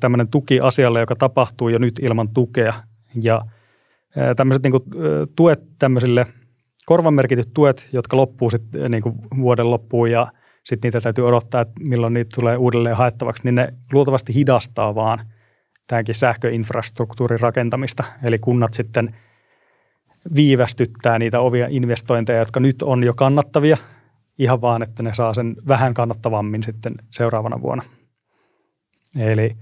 S2: tämmöinen tuki asialle, joka tapahtuu jo nyt ilman tukea. Ja tämmöiset niin kuin, tuet tämmöisille, korvamerkityt tuet, jotka loppuu sitten niin kuin vuoden loppuun ja sitten niitä täytyy odottaa, että milloin niitä tulee uudelleen haettavaksi, niin ne luultavasti hidastaa vaan tämänkin sähköinfrastruktuurin rakentamista. Eli kunnat sitten viivästyttää niitä ovia investointeja, jotka nyt on jo kannattavia, ihan vaan, että ne saa sen vähän kannattavammin sitten seuraavana vuonna. Eli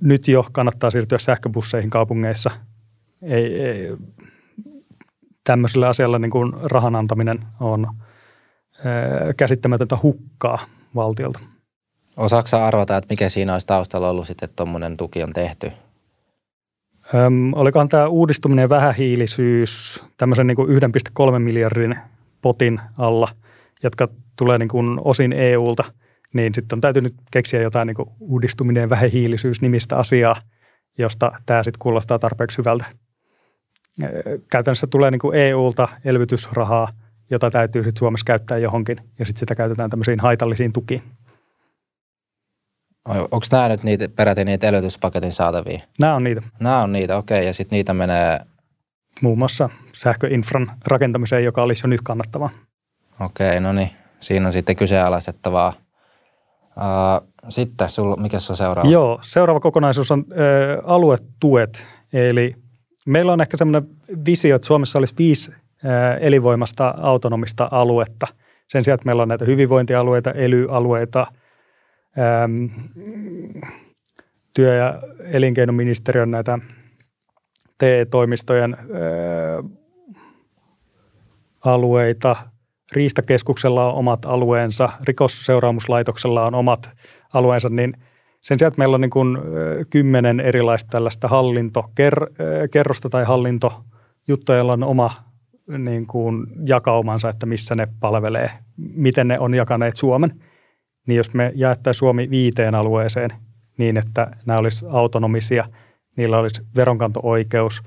S2: nyt jo kannattaa siirtyä sähköbusseihin kaupungeissa. Ei, ei, tämmöisellä asialla niin kuin rahan antaminen on käsittämätöntä hukkaa valtiolta.
S1: Osaatko arvata, että mikä siinä olisi taustalla ollut sitten, että tuommoinen tuki on tehty?
S2: Öm, olikohan tämä uudistuminen ja vähähiilisyys tämmöisen niin kuin 1,3 miljardin potin alla, jotka tulee niin kuin osin EUlta – niin sitten on täytynyt keksiä jotain niin uudistuminen ja vähähiilisyys nimistä asiaa, josta tämä sitten kuulostaa tarpeeksi hyvältä. Käytännössä tulee niin kuin EUlta elvytysrahaa, jota täytyy sitten Suomessa käyttää johonkin, ja sitten sitä käytetään tämmöisiin haitallisiin tukiin.
S1: Onko nämä nyt niitä, peräti niitä elvytyspaketin saatavia?
S2: Nämä on niitä.
S1: Nämä on niitä, okei. Okay. Ja sitten niitä menee...
S2: Muun muassa sähköinfran rakentamiseen, joka olisi jo nyt kannattavaa.
S1: Okei, okay, no niin. Siinä on sitten kyseenalaistettavaa sitten sulla, mikä se on seuraava?
S2: Joo, seuraava kokonaisuus on ä, aluetuet. Eli meillä on ehkä semmoinen visio, että Suomessa olisi viisi elinvoimasta autonomista aluetta. Sen sijaan, että meillä on näitä hyvinvointialueita, elyalueita, työ- ja elinkeinoministeriön näitä TE-toimistojen alueita – Riistakeskuksella on omat alueensa, rikosseuraamuslaitoksella on omat alueensa, niin sen sijaan, että meillä on niin kuin kymmenen erilaista tällaista hallintokerrosta tai hallintojuttuja, joilla on oma niin kuin jakaumansa, että missä ne palvelee, miten ne on jakaneet Suomen, niin jos me jaettaisiin Suomi viiteen alueeseen niin, että nämä olisi autonomisia, niillä olisi veronkanto-oikeus,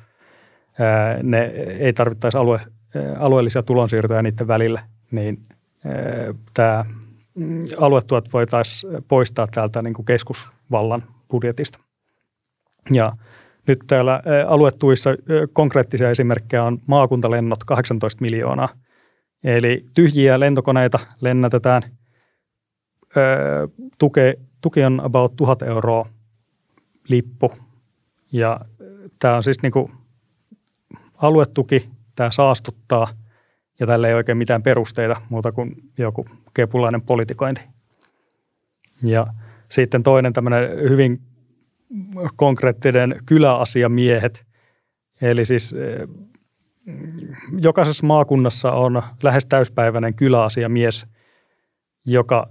S2: ne ei tarvittaisi alue, alueellisia tulonsiirtoja niiden välillä, niin tämä mm, aluetuot voitaisiin poistaa täältä niin kuin keskusvallan budjetista. Ja nyt täällä aluetuissa konkreettisia esimerkkejä on maakuntalennot 18 miljoonaa. Eli tyhjiä lentokoneita lennätetään. Tuke, tuki on about 1000 euroa lippu. Ja tämä on siis niin kuin aluetuki, tämä saastuttaa ja tällä ei oikein mitään perusteita muuta kuin joku kepulainen politikointi. Ja sitten toinen tämmöinen hyvin konkreettinen kyläasiamiehet. Eli siis eh, jokaisessa maakunnassa on lähes täyspäiväinen kyläasiamies, joka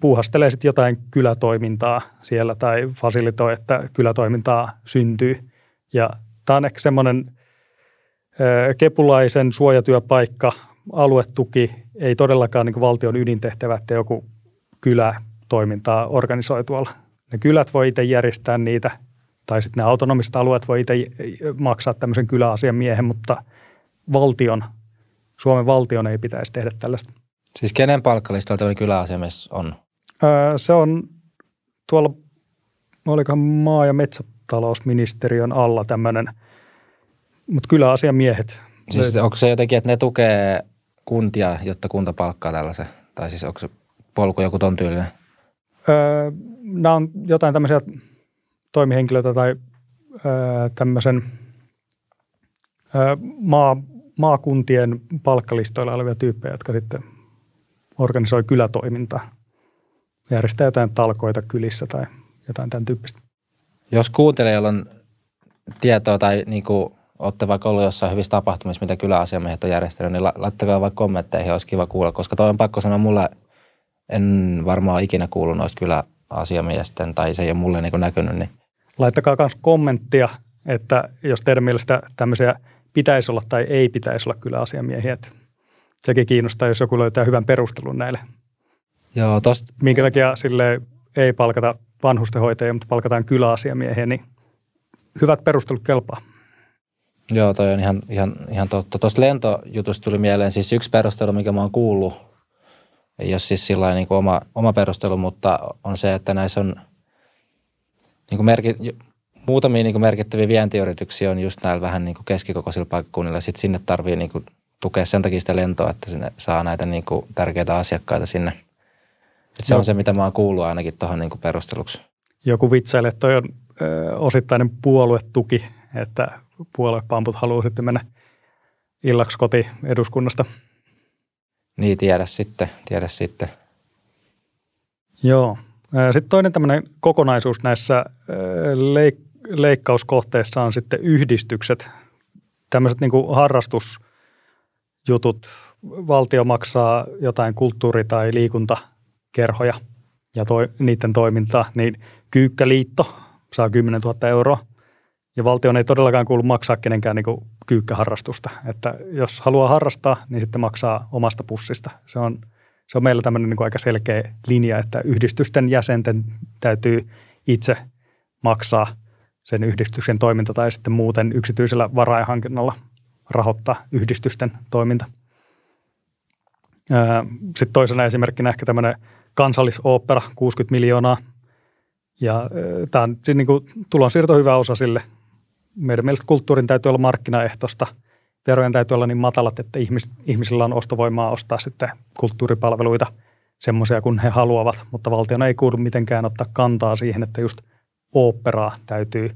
S2: puuhastelee sitten jotain kylätoimintaa siellä tai fasilitoi, että kylätoimintaa syntyy. Ja tämä on ehkä semmoinen Kepulaisen suojatyöpaikka, aluetuki, ei todellakaan niin valtion ydintehtävä, että joku kylätoimintaa organisoi tuolla. Ne kylät voi itse järjestää niitä, tai sitten ne autonomiset alueet voi itse maksaa tämmöisen kyläasian miehen, mutta valtion, Suomen valtion ei pitäisi tehdä tällaista.
S1: Siis kenen palkkalistalla tämmöinen kyläasiamies on?
S2: Öö, se on tuolla, olikohan maa- ja metsätalousministeriön alla tämmöinen – mutta kyllä asiamiehet.
S1: Siis onko se jotenkin, että ne tukee kuntia, jotta kunta palkkaa tällaisen? Tai siis onko se polku joku ton tyylinen?
S2: Öö, nämä on jotain tämmöisiä toimihenkilöitä tai öö, tämmöisen öö, maa, maakuntien palkkalistoilla olevia tyyppejä, jotka sitten organisoi kylätoimintaa. Järjestää jotain talkoita kylissä tai jotain tämän tyyppistä.
S1: Jos kuuntelijalla on tietoa tai niin kuin olette vaikka ollut jossain hyvissä tapahtumissa, mitä kyläasiamiehet on järjestänyt, niin laittakaa vaikka kommentteihin, olisi kiva kuulla, koska toi on pakko sanoa mulle, en varmaan ikinä kuullut noista kyläasiamiesten, tai se ei ole mulle niin näkynyt. Niin.
S2: Laittakaa myös kommenttia, että jos teidän mielestä tämmöisiä pitäisi olla tai ei pitäisi olla kyläasiamiehiä, että sekin kiinnostaa, jos joku löytää hyvän perustelun näille.
S1: Joo, tosta.
S2: Minkä takia sille ei palkata vanhustenhoitajia, mutta palkataan kyläasiamiehiä, niin hyvät perustelut kelpaa.
S1: Joo, toi on ihan, ihan, ihan totta. Tuosta lentojutusta tuli mieleen siis yksi perustelu, mikä mä oon kuullut. Ei ole siis sillä niin oma, oma perustelu, mutta on se, että näissä on niin kuin merki, muutamia niin kuin merkittäviä vientiyrityksiä on just näillä vähän niin kuin keskikokoisilla paikkakunnilla. Sitten sinne tarvii niin kuin tukea sen takia sitä lentoa, että sinne saa näitä niin kuin tärkeitä asiakkaita sinne. Et se Joo. on se, mitä mä oon kuullut ainakin tuohon niin perusteluksi.
S2: Joku vitsailee, että toi on ö, osittainen puoluetuki, että puoluepamput haluaa sitten mennä illaksi koti eduskunnasta.
S1: Niin, tiedä sitten, tiedä sitten.
S2: Joo. Sitten toinen tämmöinen kokonaisuus näissä leik- leikkauskohteissa on sitten yhdistykset. Tämmöiset niin harrastusjutut. Valtio maksaa jotain kulttuuri- tai liikuntakerhoja ja toi, niiden toimintaa, niin Kyykkäliitto saa 10 000 euroa. Ja valtion ei todellakaan kuulu maksaa kenenkään niin kyykkäharrastusta. Että jos haluaa harrastaa, niin sitten maksaa omasta pussista. Se on, se on meillä tämmöinen niin aika selkeä linja, että yhdistysten jäsenten täytyy itse maksaa sen yhdistyksen toiminta tai sitten muuten yksityisellä varainhankinnalla rahoittaa yhdistysten toiminta. Sitten toisena esimerkkinä ehkä tämmöinen kansallisooppera, 60 miljoonaa. Ja tämä on niin kuin tulonsiirto hyvä osa sille meidän mielestä kulttuurin täytyy olla markkinaehtoista. Verojen täytyy olla niin matalat, että ihmis, ihmisillä on ostovoimaa ostaa sitten kulttuuripalveluita semmoisia kuin he haluavat, mutta valtion ei kuulu mitenkään ottaa kantaa siihen, että just oopperaa täytyy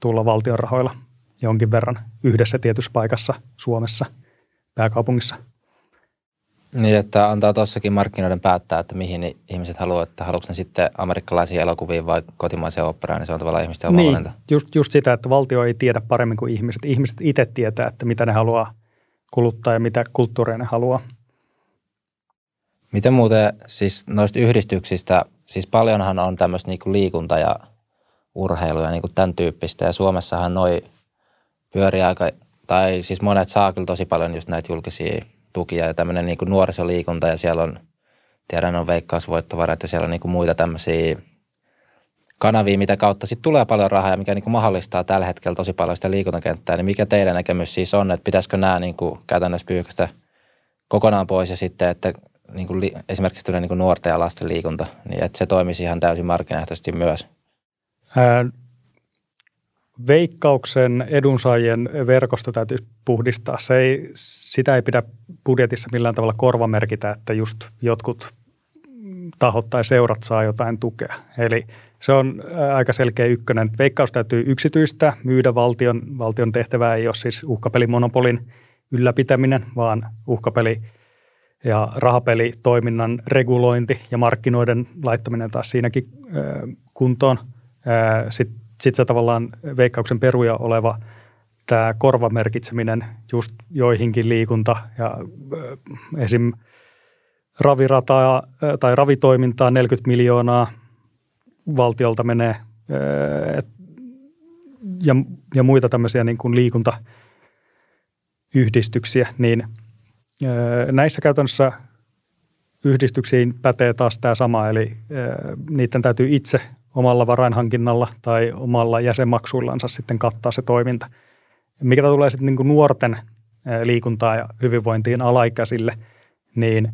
S2: tulla valtion rahoilla jonkin verran yhdessä tietyssä paikassa Suomessa, pääkaupungissa –
S1: niin, että antaa tuossakin markkinoiden päättää, että mihin ihmiset haluaa, että haluatko ne sitten amerikkalaisia elokuvia vai kotimaisia operaan, niin se on tavallaan ihmisten oma
S2: niin,
S1: valinta.
S2: Just, just sitä, että valtio ei tiedä paremmin kuin ihmiset. Ihmiset itse tietää, että mitä ne haluaa kuluttaa ja mitä kulttuuria ne haluaa.
S1: Miten muuten siis noista yhdistyksistä, siis paljonhan on tämmöistä niin liikunta ja urheilu ja niin tämän tyyppistä ja Suomessahan noi pyörii aika, tai siis monet saa kyllä tosi paljon just näitä julkisia tukia ja tämmöinen niin kuin nuorisoliikunta ja siellä on, tiedän on veikkausvoittovarat ja siellä on niin kuin muita tämmöisiä kanavia, mitä kautta sitten tulee paljon rahaa ja mikä niin kuin mahdollistaa tällä hetkellä tosi paljon sitä liikuntakenttää, niin mikä teidän näkemys siis on, että pitäisikö nämä niin kuin käytännössä pyyhkästä kokonaan pois ja sitten, että niin kuin li, esimerkiksi tulee niin kuin nuorten ja lasten liikunta, niin että se toimisi ihan täysin markkinaehtoisesti myös?
S2: Ää, veikkauksen edunsaajien verkosto täytyy puhdistaa. Se ei, sitä ei pidä budjetissa millään tavalla korvamerkitä, että just jotkut tahot tai seurat saa jotain tukea. Eli se on aika selkeä ykkönen. Veikkaus täytyy yksityistää, myydä valtion. Valtion tehtävää ei ole siis uhkapelimonopolin ylläpitäminen, vaan uhkapeli ja rahapelitoiminnan regulointi ja markkinoiden laittaminen taas siinäkin kuntoon. Sitten sitten se tavallaan veikkauksen peruja oleva tämä korvamerkitseminen just joihinkin liikunta ja esim. ravirataa tai ravitoimintaa 40 miljoonaa valtiolta menee ja, ja muita tämmöisiä niin kuin liikuntayhdistyksiä, niin näissä käytännössä yhdistyksiin pätee taas tämä sama, eli niiden täytyy itse omalla varainhankinnalla tai omalla jäsenmaksuillansa sitten kattaa se toiminta. Mikä tulee sitten niin nuorten liikuntaa ja hyvinvointiin alaikäisille, niin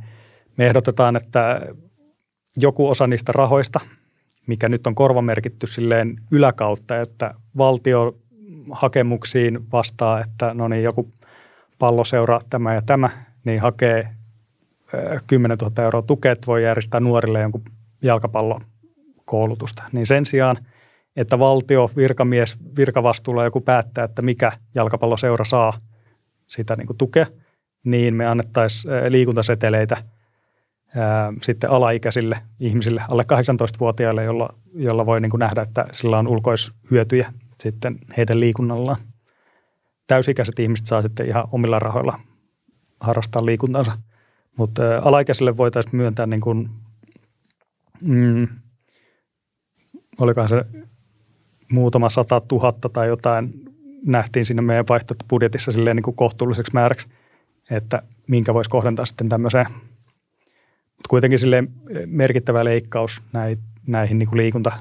S2: me ehdotetaan, että joku osa niistä rahoista, mikä nyt on korvamerkitty silleen yläkautta, että valtio hakemuksiin vastaa, että no niin, joku palloseura tämä ja tämä, niin hakee 10 000 euroa tukea, että voi järjestää nuorille jonkun jalkapallo koulutusta. Niin sen sijaan, että valtio, virkamies, virkavastuulla joku päättää, että mikä jalkapalloseura saa sitä niin kuin tukea, niin me annettaisiin liikuntaseteleitä ää, sitten alaikäisille ihmisille, alle 18-vuotiaille, jolla, jolla voi niin kuin nähdä, että sillä on ulkoishyötyjä sitten heidän liikunnallaan. Täysikäiset ihmiset saa sitten ihan omilla rahoilla harrastaa liikuntansa, mutta alaikäisille voitaisiin myöntää niin kuin, mm, olikohan se muutama sata tuhatta tai jotain nähtiin siinä meidän vaihtoehtobudjetissa silleen niin kuin kohtuulliseksi määräksi, että minkä voisi kohdentaa sitten tämmöiseen. Mutta kuitenkin silleen merkittävä leikkaus näihin, näihin niin kuin liikunta,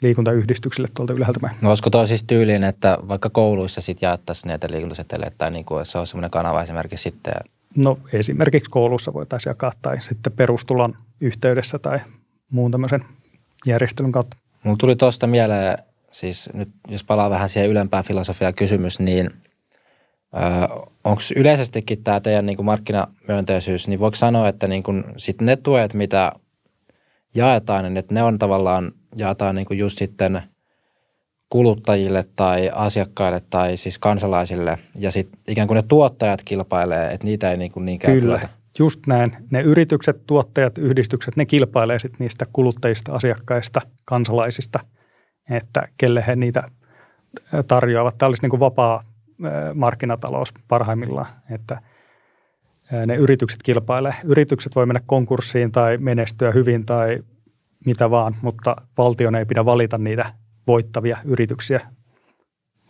S2: liikuntayhdistyksille tuolta ylhäältä päin.
S1: No olisiko toi siis tyyliin, että vaikka kouluissa sitten jaettaisiin näitä liikuntaseteleitä tai niin kuin, se on semmoinen kanava esimerkiksi sitten?
S2: No esimerkiksi koulussa voitaisiin jakaa tai sitten perustulon yhteydessä tai muun tämmöisen järjestelyn kautta.
S1: Mulla tuli tuosta mieleen, siis nyt jos palaa vähän siihen ylempään filosofiaan kysymys, niin onko yleisestikin tämä teidän niin kuin markkinamyönteisyys, niin voiko sanoa, että niin kuin sit ne tuet, mitä jaetaan, niin että ne on tavallaan, jaetaan niin kuin just sitten kuluttajille tai asiakkaille tai siis kansalaisille ja sitten ikään kuin ne tuottajat kilpailee, että niitä ei niin kuin niinkään
S2: Kyllä, tuota. Just näin. Ne yritykset, tuottajat, yhdistykset, ne kilpailee sitten niistä kuluttajista, asiakkaista, kansalaisista, että kelle he niitä tarjoavat. Tämä olisi niin kuin vapaa markkinatalous parhaimmillaan, että ne yritykset kilpailee. Yritykset voi mennä konkurssiin tai menestyä hyvin tai mitä vaan, mutta valtion ei pidä valita niitä voittavia yrityksiä,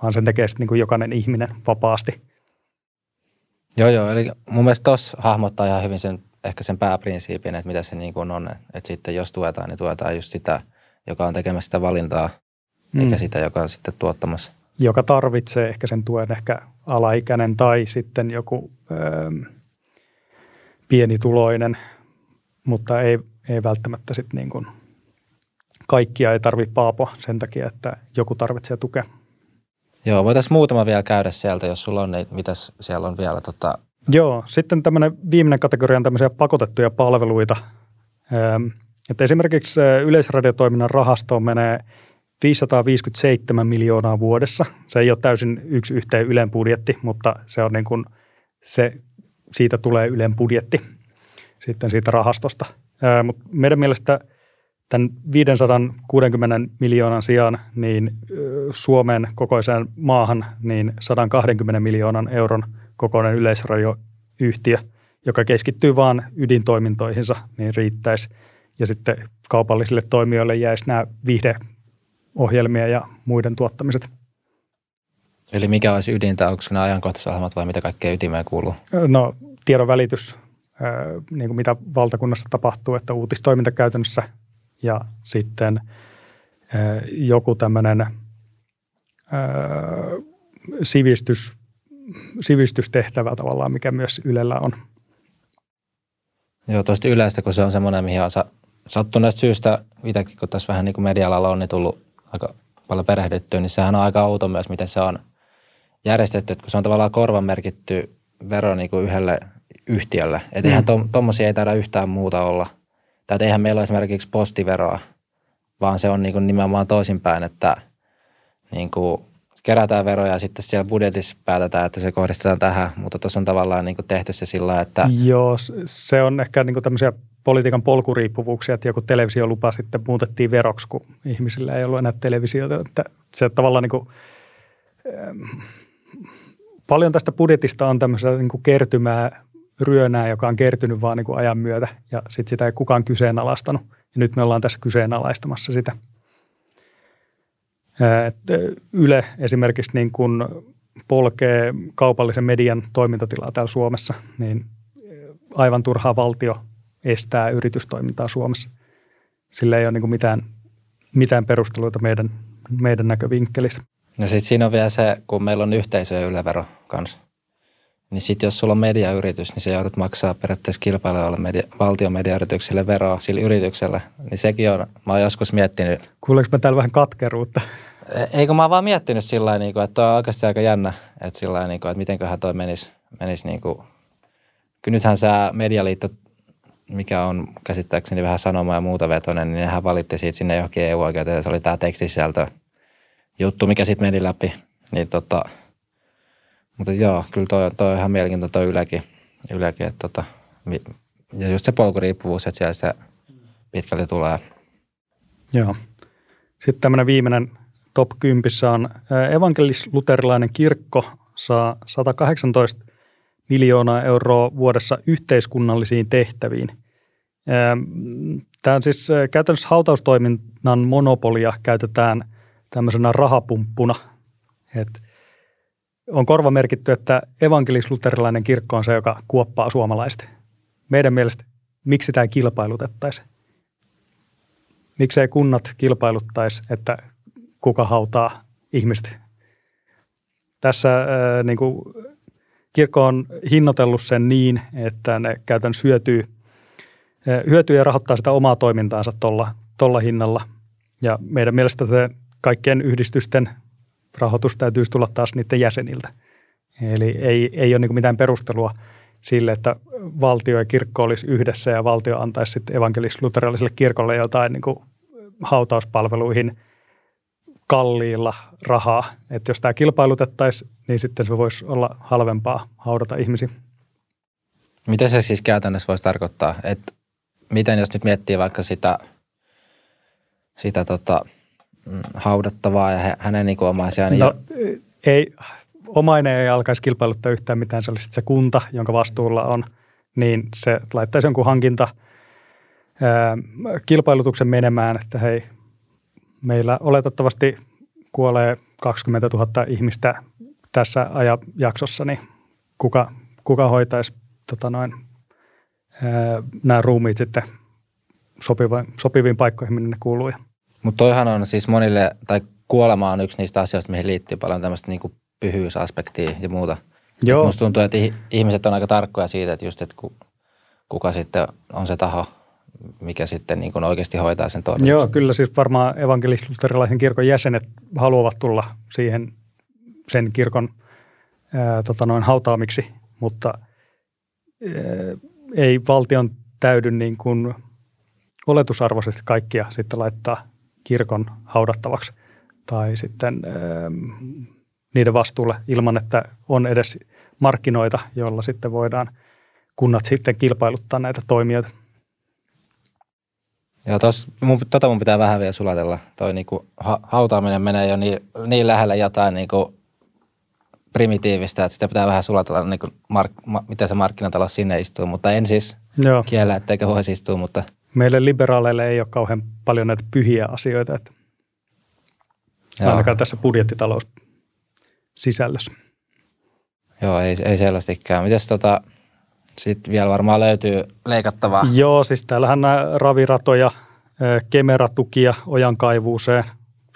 S2: vaan sen tekee sitten niin kuin jokainen ihminen vapaasti.
S1: Joo, joo. Eli mun mielestä tuossa hahmottaa ihan hyvin sen, ehkä sen pääprinsiipin, että mitä se niin kuin on. Että sitten jos tuetaan, niin tuetaan just sitä, joka on tekemässä sitä valintaa, mm. eikä sitä, joka on sitten tuottamassa
S2: joka tarvitsee ehkä sen tuen, ehkä alaikäinen tai sitten joku ö, pienituloinen, mutta ei, ei välttämättä sitten niin kuin kaikkia ei tarvitse paapoa sen takia, että joku tarvitsee tukea.
S1: Joo, voitaisiin muutama vielä käydä sieltä, jos sulla on, niin mitäs siellä on vielä? Tota...
S2: Joo, sitten tämmöinen viimeinen kategoria on tämmöisiä pakotettuja palveluita. Että esimerkiksi yleisradiotoiminnan rahastoon menee 557 miljoonaa vuodessa. Se ei ole täysin yksi yhteen Ylen budjetti, mutta se on niin kuin se, siitä tulee Ylen budjetti sitten siitä rahastosta. Ää, mutta meidän mielestä tämän 560 miljoonan sijaan niin Suomen kokoiseen maahan niin 120 miljoonan euron kokoinen yleisradioyhtiö, joka keskittyy vain ydintoimintoihinsa, niin riittäisi. Ja sitten kaupallisille toimijoille jäisi nämä viihde ohjelmia ja muiden tuottamiset.
S1: Eli mikä olisi ydintä? Onko nämä ajankohtaisohjelmat vai mitä kaikkea ytimeen kuuluu?
S2: No tiedon välitys, niin kuin mitä valtakunnassa tapahtuu, että uutistoiminta käytännössä ja sitten joku tämmöinen sivistys, sivistystehtävä tavallaan, mikä myös Ylellä on.
S1: Joo, tuosta yleistä, kun se on semmoinen, mihin on sattuneesta syystä, itsekin kun tässä vähän niin kuin media-alalla on, niin tullut aika paljon perehdyttyä, niin sehän on aika outo myös, miten se on järjestetty, että kun se on tavallaan korvamerkitty vero niin kuin yhdelle yhtiölle. Että mm. eihän tuommoisia ei taida yhtään muuta olla. Tai eihän meillä ole esimerkiksi postiveroa, vaan se on niin kuin nimenomaan toisinpäin, että niin kuin kerätään veroja ja sitten siellä budjetissa päätetään, että se kohdistetaan tähän, mutta tuossa on tavallaan niin kuin tehty se sillä että...
S2: Joo, se on ehkä niin kuin tämmöisiä politiikan polkuriippuvuuksia, että joku televisiolupa sitten muutettiin veroksi, kun ihmisillä ei ollut enää televisiota. Että se tavallaan niin kuin, ähm, paljon tästä budjetista on tämmöistä niin kuin kertymää, ryönää, joka on kertynyt vaan niin kuin ajan myötä ja sitten sitä ei kukaan kyseenalaistanut. Ja nyt me ollaan tässä kyseenalaistamassa sitä. Yle esimerkiksi niin kuin polkee kaupallisen median toimintatilaa täällä Suomessa, niin aivan turhaa valtio estää yritystoimintaa Suomessa. Sillä ei ole niin mitään, mitään perusteluita meidän, meidän näkövinkkelissä.
S1: No sitten siinä on vielä se, kun meillä on yhteisö- ja ylevero kanssa. Niin sitten jos sulla on mediayritys, niin se joudut maksaa periaatteessa kilpailuille media, valtion mediayritykselle veroa sille yritykselle. Niin sekin on, mä oon joskus miettinyt.
S2: Kuuleeko mä täällä vähän katkeruutta?
S1: E, eikö mä oon vaan miettinyt sillä tavalla, niin että on oikeasti aika jännä, että sillä niin että mitenköhän toi menisi, menisi niin kuin, kyllä nythän se medialiitto mikä on käsittääkseni vähän sanoma ja muuta vetonen, niin nehän valitti siitä sinne johonkin EU-oikeuteen. Se oli tämä tekstisisältö juttu, mikä sitten meni läpi. Niin tota, mutta joo, kyllä toi, toi on ihan mielenkiintoinen toi Ylekin. ylekin että tota, ja just se polkuriippuvuus, että siellä se pitkälti tulee.
S2: Joo. Sitten tämmöinen viimeinen top 10 on evankelis-luterilainen kirkko saa 118 miljoonaa euroa vuodessa yhteiskunnallisiin tehtäviin. Tämä on siis käytännössä hautaustoiminnan monopolia käytetään tämmöisenä rahapumppuna. Et on korva merkitty, että evankelis-luterilainen kirkko on se, joka kuoppaa suomalaiset. Meidän mielestä miksi tämä kilpailutettaisi? Miksei kunnat kilpailuttaisi, että kuka hautaa ihmiset? Tässä äh, niin kuin kirkko on hinnoitellut sen niin, että ne käytännössä hyötyy, hyötyy ja rahoittaa sitä omaa toimintaansa tuolla hinnalla. Ja meidän mielestä kaikkien yhdistysten rahoitus täytyisi tulla taas niiden jäseniltä. Eli ei, ei ole niin mitään perustelua sille, että valtio ja kirkko olisi yhdessä ja valtio antaisi sitten evankelis-luterilaiselle kirkolle jotain niin hautauspalveluihin kalliilla rahaa. Että jos tämä kilpailutettaisiin, niin sitten se voisi olla halvempaa haudata ihmisiä.
S1: Mitä se siis käytännössä voisi tarkoittaa? Että miten jos nyt miettii vaikka sitä, sitä tota, haudattavaa ja hänen niin omaisiaan? Niin
S2: no, jo... ei, omainen ei alkaisi kilpailuttaa yhtään mitään, se olisi se kunta, jonka vastuulla on, niin se laittaisi jonkun hankinta ää, kilpailutuksen menemään, että hei, meillä oletettavasti kuolee 20 000 ihmistä tässä ajanjaksossa, niin kuka, kuka hoitaisi tota noin, ää, nämä ruumiit sitten sopiviin, sopiviin paikkoihin, minne ne kuuluu.
S1: Mutta toihan on siis monille, tai kuolema on yksi niistä asioista, mihin liittyy paljon tämmöistä niin pyhyysaspektia ja muuta. Joo. Musta tuntuu, että ihmiset on aika tarkkoja siitä, että just, että kuka sitten on se taho, mikä sitten niin oikeasti hoitaa sen toiminnan.
S2: Joo, kyllä siis varmaan evankelis-luterilaisen kirkon jäsenet haluavat tulla siihen sen kirkon ää, tota noin, hautaamiksi, mutta ää, ei valtion täydy niin kuin oletusarvoisesti kaikkia sitten laittaa kirkon haudattavaksi tai sitten ää, niiden vastuulle ilman, että on edes markkinoita, joilla sitten voidaan kunnat sitten kilpailuttaa näitä toimijoita.
S1: Joo, tos, mun, tota mun pitää vähän vielä sulatella. Toi niinku, ha, hautaaminen menee jo niin, niin lähelle jotain niinku primitiivistä, että sitä pitää vähän sulatella, niinku mark, ma, miten se markkinatalous sinne istuu. Mutta en siis Joo. kiellä, etteikö voisi istua, mutta...
S2: Meille liberaaleille ei ole kauhean paljon näitä pyhiä asioita, että Joo. ainakaan tässä budjettitalous sisällössä.
S1: Joo, ei, ei selvästikään. Mites tota, sitten vielä varmaan löytyy leikattavaa?
S2: Joo, siis täällähän nämä raviratoja, kemeratukia ojan kaivuuseen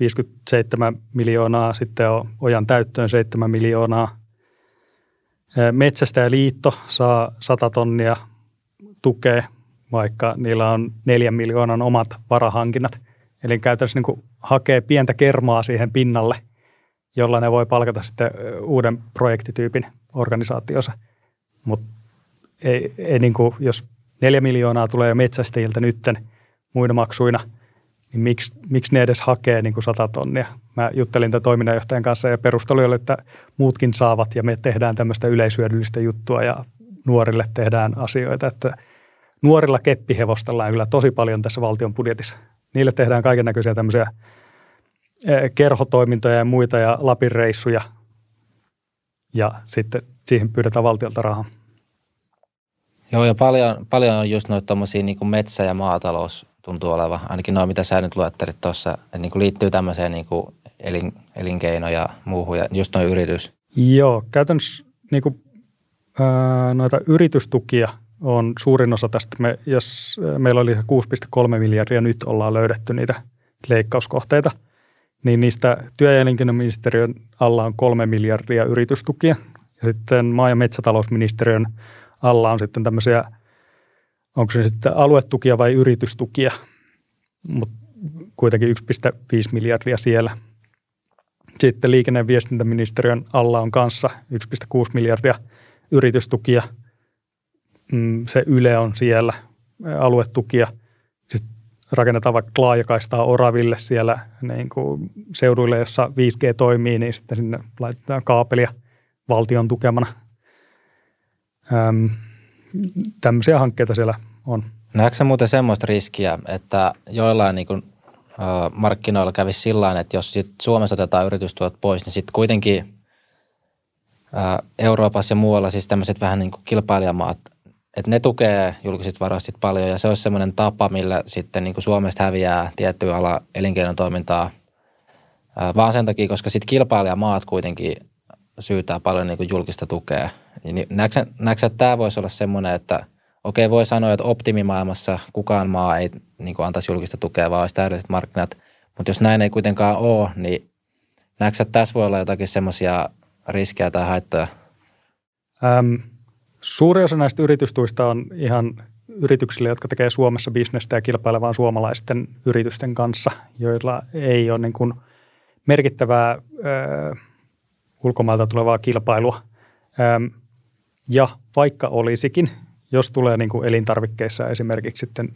S2: 57 miljoonaa, sitten on ojan täyttöön 7 miljoonaa. Metsästäjäliitto saa 100 tonnia tukea, vaikka niillä on 4 miljoonan omat varahankinnat. Eli käytännössä niin hakee pientä kermaa siihen pinnalle – jolla ne voi palkata sitten uuden projektityypin organisaationsa. Mutta ei, ei niin kuin, jos neljä miljoonaa tulee jo metsästäjiltä nytten muina maksuina, niin miksi, miksi ne edes hakee niin kuin 100 tonnia? Mä juttelin tämän toiminnanjohtajan kanssa ja perustelu oli, että muutkin saavat ja me tehdään tämmöistä yleisyödyllistä juttua ja nuorille tehdään asioita. Että nuorilla keppihevostellaan kyllä tosi paljon tässä valtion budjetissa. Niille tehdään kaiken näköisiä tämmöisiä kerhotoimintoja ja muita ja Lapin reissuja ja sitten siihen pyydetään valtiolta rahaa.
S1: Joo ja paljon, paljon on just noita tuommoisia niin metsä- ja maatalous tuntuu oleva, ainakin noin mitä sä nyt luettelit tuossa, että niin liittyy tämmöiseen niin kuin elin, elinkeino ja muuhun ja just noin yritys.
S2: Joo, käytännössä niin kuin, ää, noita yritystukia on suurin osa tästä. Me, jos meillä oli 6,3 miljardia, nyt ollaan löydetty niitä leikkauskohteita – niin niistä työ- ja elinkeinoministeriön alla on kolme miljardia yritystukia. Ja sitten maa- ja metsätalousministeriön alla on sitten tämmöisiä, onko se sitten aluetukia vai yritystukia, mutta kuitenkin 1,5 miljardia siellä. Sitten liikenne- ja viestintäministeriön alla on kanssa 1,6 miljardia yritystukia. Mm, se Yle on siellä, aluetukia – rakennetaan vaikka laajakaistaa Oraville siellä niin kuin seuduille, jossa 5G toimii, niin sitten sinne laitetaan kaapelia valtion tukemana. Öm, tämmöisiä hankkeita siellä on.
S1: Näetkö muuten semmoista riskiä, että joillain niin kuin, ö, markkinoilla kävisi sillä että jos sit Suomessa otetaan yritystuot pois, niin sitten kuitenkin Euroopassa ja muualla siis tämmöiset vähän niin kuin kilpailijamaat että ne tukee julkiset varoista paljon ja se olisi semmoinen tapa, millä sitten niin kuin Suomesta häviää tiettyä ala elinkeinotoimintaa vaan sen takia, koska sitten kilpailijamaat kuitenkin syytää paljon niin kuin julkista tukea. Niin näetkö, näetkö, että tämä voisi olla semmoinen, että okei voi sanoa, että optimimaailmassa kukaan maa ei niin kuin antaisi julkista tukea, vaan olisi täydelliset markkinat. Mutta jos näin ei kuitenkaan ole, niin näetkö, että tässä voi olla jotakin semmoisia riskejä tai haittoja?
S2: Ähm, Suuri osa näistä yritystuista on ihan yrityksille, jotka tekee Suomessa bisnestä ja kilpailevaan suomalaisten yritysten kanssa, joilla ei ole niin kuin merkittävää ö, ulkomailta tulevaa kilpailua. Ja vaikka olisikin, jos tulee niin kuin elintarvikkeissa esimerkiksi sitten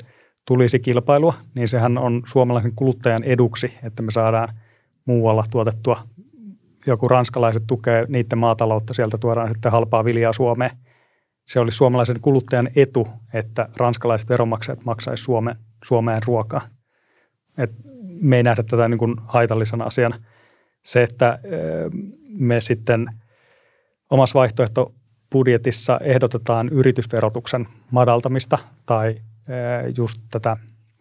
S2: tulisi kilpailua, niin sehän on suomalaisen kuluttajan eduksi, että me saadaan muualla tuotettua joku ranskalaiset tukee niiden maataloutta, sieltä tuodaan sitten halpaa viljaa Suomeen. Se olisi suomalaisen kuluttajan etu, että ranskalaiset veronmaksajat maksaisi Suomeen, Suomeen ruokaa. Et me ei nähdä tätä niin kuin haitallisena asiana. Se, että me sitten omassa vaihtoehtobudjetissa ehdotetaan yritysverotuksen madaltamista tai just tätä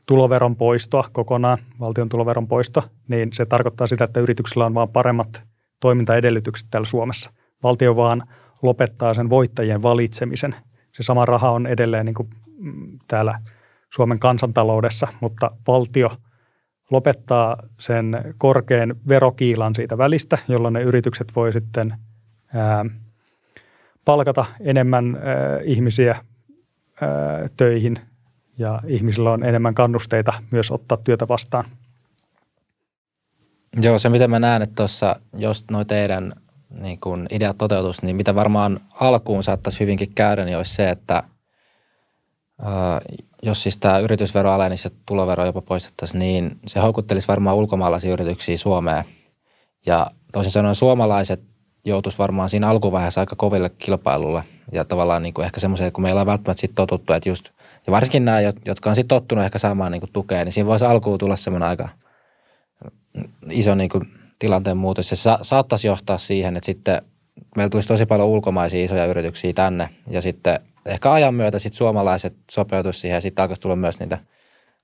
S2: tuloveron poistoa kokonaan, valtion tuloveron poisto, niin se tarkoittaa sitä, että yrityksillä on vain paremmat toimintaedellytykset täällä Suomessa. Valtio vaan lopettaa sen voittajien valitsemisen. Se sama raha on edelleen niin kuin mm, täällä Suomen kansantaloudessa, mutta valtio lopettaa sen korkean verokiilan siitä välistä, jolloin ne yritykset voi sitten ää, palkata enemmän ää, ihmisiä ää, töihin ja ihmisillä on enemmän kannusteita myös ottaa työtä vastaan.
S1: Joo, se mitä mä näen, että tuossa, jos noin teidän niin kun ideat toteutus, niin mitä varmaan alkuun saattaisi hyvinkin käydä, niin olisi se, että jos siis tämä yritysvero alenisi ja tulovero jopa poistettaisiin, niin se houkuttelisi varmaan ulkomaalaisia yrityksiä Suomeen. Ja toisin sanoen suomalaiset joutuisi varmaan siinä alkuvaiheessa aika koville kilpailulle ja tavallaan niin kuin ehkä semmoisia, kun meillä on välttämättä sitten totuttu, että just, ja varsinkin nämä, jotka on sitten tottunut ehkä saamaan niin kuin tukea, niin siinä voisi alkuun tulla semmoinen aika iso niin kuin tilanteen muutos. Se sa- saattaisi johtaa siihen, että sitten meillä tulisi tosi paljon ulkomaisia isoja yrityksiä tänne ja sitten ehkä ajan myötä sitten suomalaiset sopeutuisi siihen ja sitten alkaisi tulla myös niitä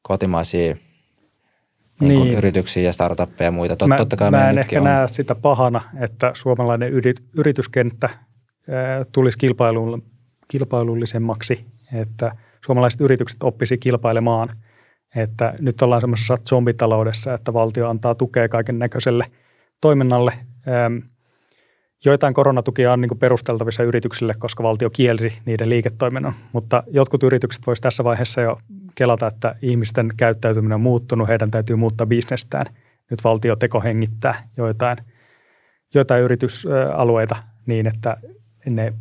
S1: kotimaisia niin niin. yrityksiä ja startuppeja ja muita.
S2: Tot, mä, totta kai mä en ehkä on. näe sitä pahana, että suomalainen yrityskenttä tulisi kilpailullisemmaksi, että suomalaiset yritykset oppisi kilpailemaan. Että nyt ollaan semmoisessa zombitaloudessa, että valtio antaa tukea kaiken näköiselle toiminnalle. Joitain koronatukia on niin perusteltavissa yrityksille, koska valtio kielsi niiden liiketoiminnan, mutta jotkut yritykset voisivat tässä vaiheessa jo kelata, että ihmisten käyttäytyminen on muuttunut, heidän täytyy muuttaa bisnestään. Nyt valtio teko hengittää joitain, joitain yritysalueita niin, että ne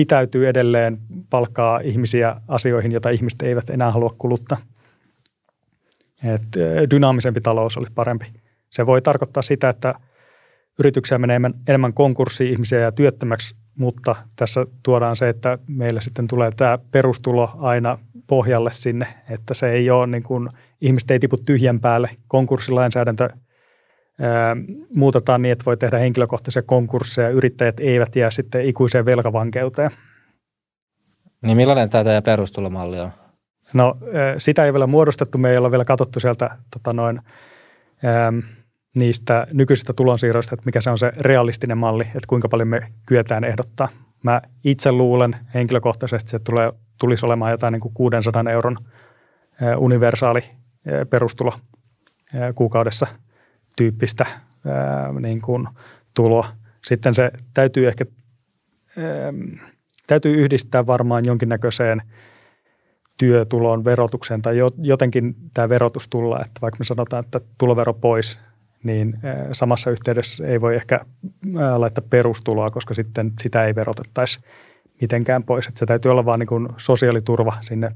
S2: pitäytyy edelleen palkkaa ihmisiä asioihin, joita ihmiset eivät enää halua kuluttaa. Et dynaamisempi talous olisi parempi. Se voi tarkoittaa sitä, että yrityksiä menee enemmän konkurssiin ihmisiä ja työttömäksi, mutta tässä tuodaan se, että meillä sitten tulee tämä perustulo aina pohjalle sinne, että se ei ole niin kuin, ihmiset ei tipu tyhjän päälle. Konkurssilainsäädäntö ää, muutetaan niin, että voi tehdä henkilökohtaisia konkursseja. Yrittäjät eivät jää sitten ikuiseen velkavankeuteen.
S1: Niin millainen tämä teidän perustulomalli on?
S2: No sitä ei vielä muodostettu. Me ei ole vielä katsottu sieltä tota noin, niistä nykyisistä tulonsiirroista, että mikä se on se realistinen malli, että kuinka paljon me kyetään ehdottaa. Mä itse luulen henkilökohtaisesti, että se tulee, tulisi olemaan jotain niin kuin 600 euron universaali perustulo kuukaudessa tyyppistä niin kuin tuloa. Sitten se täytyy ehkä täytyy yhdistää varmaan jonkinnäköiseen työtulon verotukseen tai jotenkin tämä verotus tulla, että vaikka me sanotaan, että tulovero pois, niin samassa yhteydessä ei voi ehkä laittaa perustuloa, koska sitten sitä ei verotettaisi mitenkään pois. Että se täytyy olla vaan niin kuin sosiaaliturva sinne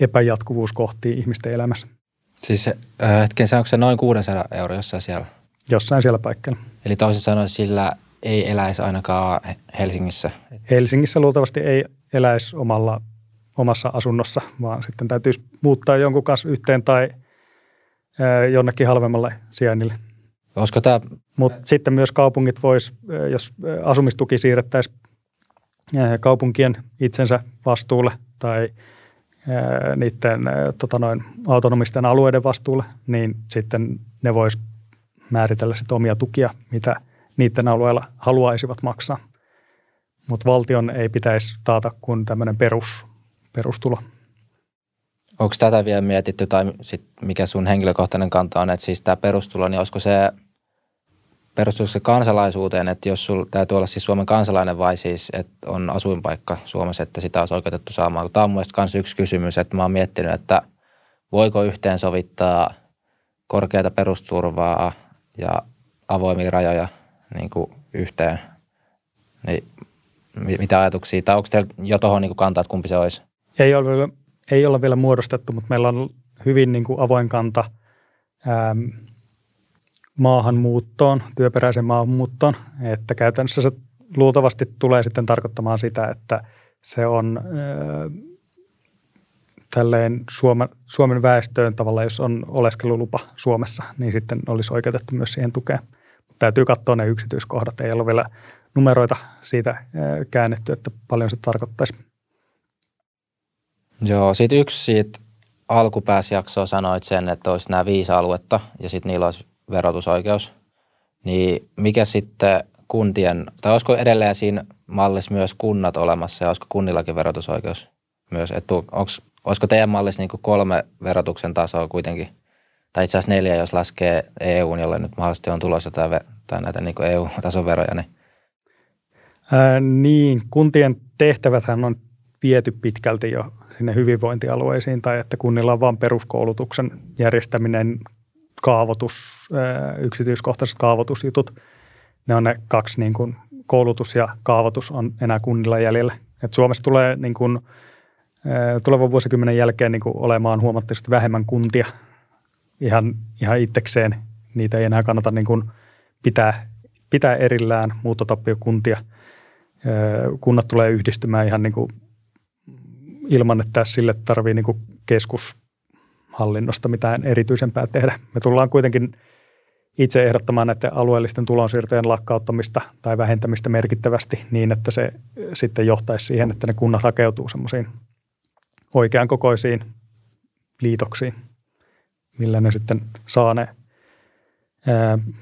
S2: epäjatkuvuuskohtiin ihmisten elämässä.
S1: Siis äh, hetken, onko se noin 600 euroa jossain siellä?
S2: Jossain siellä paikalla.
S1: Eli toisin sanoen sillä ei eläisi ainakaan Helsingissä?
S2: Helsingissä luultavasti ei eläisi omalla, omassa asunnossa, vaan sitten täytyisi muuttaa jonkun kanssa yhteen tai jonnekin halvemmalle sijainnille.
S1: Olisiko tämä...
S2: Mutta sitten myös kaupungit vois, jos asumistuki siirrettäisiin kaupunkien itsensä vastuulle tai niiden tota noin, autonomisten alueiden vastuulle, niin sitten ne vois määritellä sit omia tukia, mitä niiden alueella haluaisivat maksaa. Mutta valtion ei pitäisi taata kuin tämmöinen perus, perustulo.
S1: Onko tätä vielä mietitty tai sit mikä sun henkilökohtainen kanta on, että siis tämä perustulo, niin olisiko se perustuuko se kansalaisuuteen, että jos sulla täytyy olla siis Suomen kansalainen vai siis, että on asuinpaikka Suomessa, että sitä olisi oikeutettu saamaan. Tämä on mielestäni myös yksi kysymys, että mä oon miettinyt, että voiko yhteensovittaa korkeata perusturvaa ja avoimia rajoja niin kuin yhteen. Niin, mitä ajatuksia, tai onko teillä jo tuohon niin kantaa, että kumpi se olisi?
S2: Ei ole vielä, ei olla vielä muodostettu, mutta meillä on hyvin niin kuin avoin kanta ähm, maahanmuuttoon, työperäisen maahanmuuttoon, että käytännössä se luultavasti tulee sitten tarkoittamaan sitä, että se on äh, tälleen Suomen, Suomen väestöön tavalla, jos on oleskelulupa Suomessa, niin sitten olisi oikeutettu myös siihen tukeen. Täytyy katsoa ne yksityiskohdat. Ei ole vielä numeroita siitä käännetty, että paljon se tarkoittaisi.
S1: Joo, sitten yksi siitä alkupääsjaksoa sanoit sen, että olisi nämä viisi aluetta ja sitten niillä olisi verotusoikeus. Niin mikä sitten kuntien, tai olisiko edelleen siinä mallissa myös kunnat olemassa ja olisiko kunnillakin verotusoikeus myös? Että onko olisiko teidän mallissa niin kolme verotuksen tasoa kuitenkin, tai itse asiassa neljä, jos laskee EUn, jolle nyt mahdollisesti on tulossa tai, tai näitä niin EU-tason veroja? Niin.
S2: Ää, niin, kuntien tehtäväthän on viety pitkälti jo sinne hyvinvointialueisiin, tai että kunnilla on vain peruskoulutuksen järjestäminen, kaavoitus, yksityiskohtaiset kaavoitusjutut. Ne on ne kaksi, niin kuin koulutus ja kaavoitus on enää kunnilla jäljellä. Et Suomessa tulee niin kuin, tulevan vuosikymmenen jälkeen niin kuin olemaan huomattavasti vähemmän kuntia ihan, ihan itsekseen. Niitä ei enää kannata niin kuin pitää, pitää erillään muuttotappiokuntia. Kunnat tulee yhdistymään ihan niin kuin ilman, että sille tarvii niin kuin keskushallinnosta mitään erityisempää tehdä. Me tullaan kuitenkin itse ehdottamaan näiden alueellisten tulonsiirtojen lakkauttamista tai vähentämistä merkittävästi niin, että se sitten johtaisi siihen, että ne kunnat hakeutuu semmoisiin oikean kokoisiin liitoksiin, millä ne sitten saa ne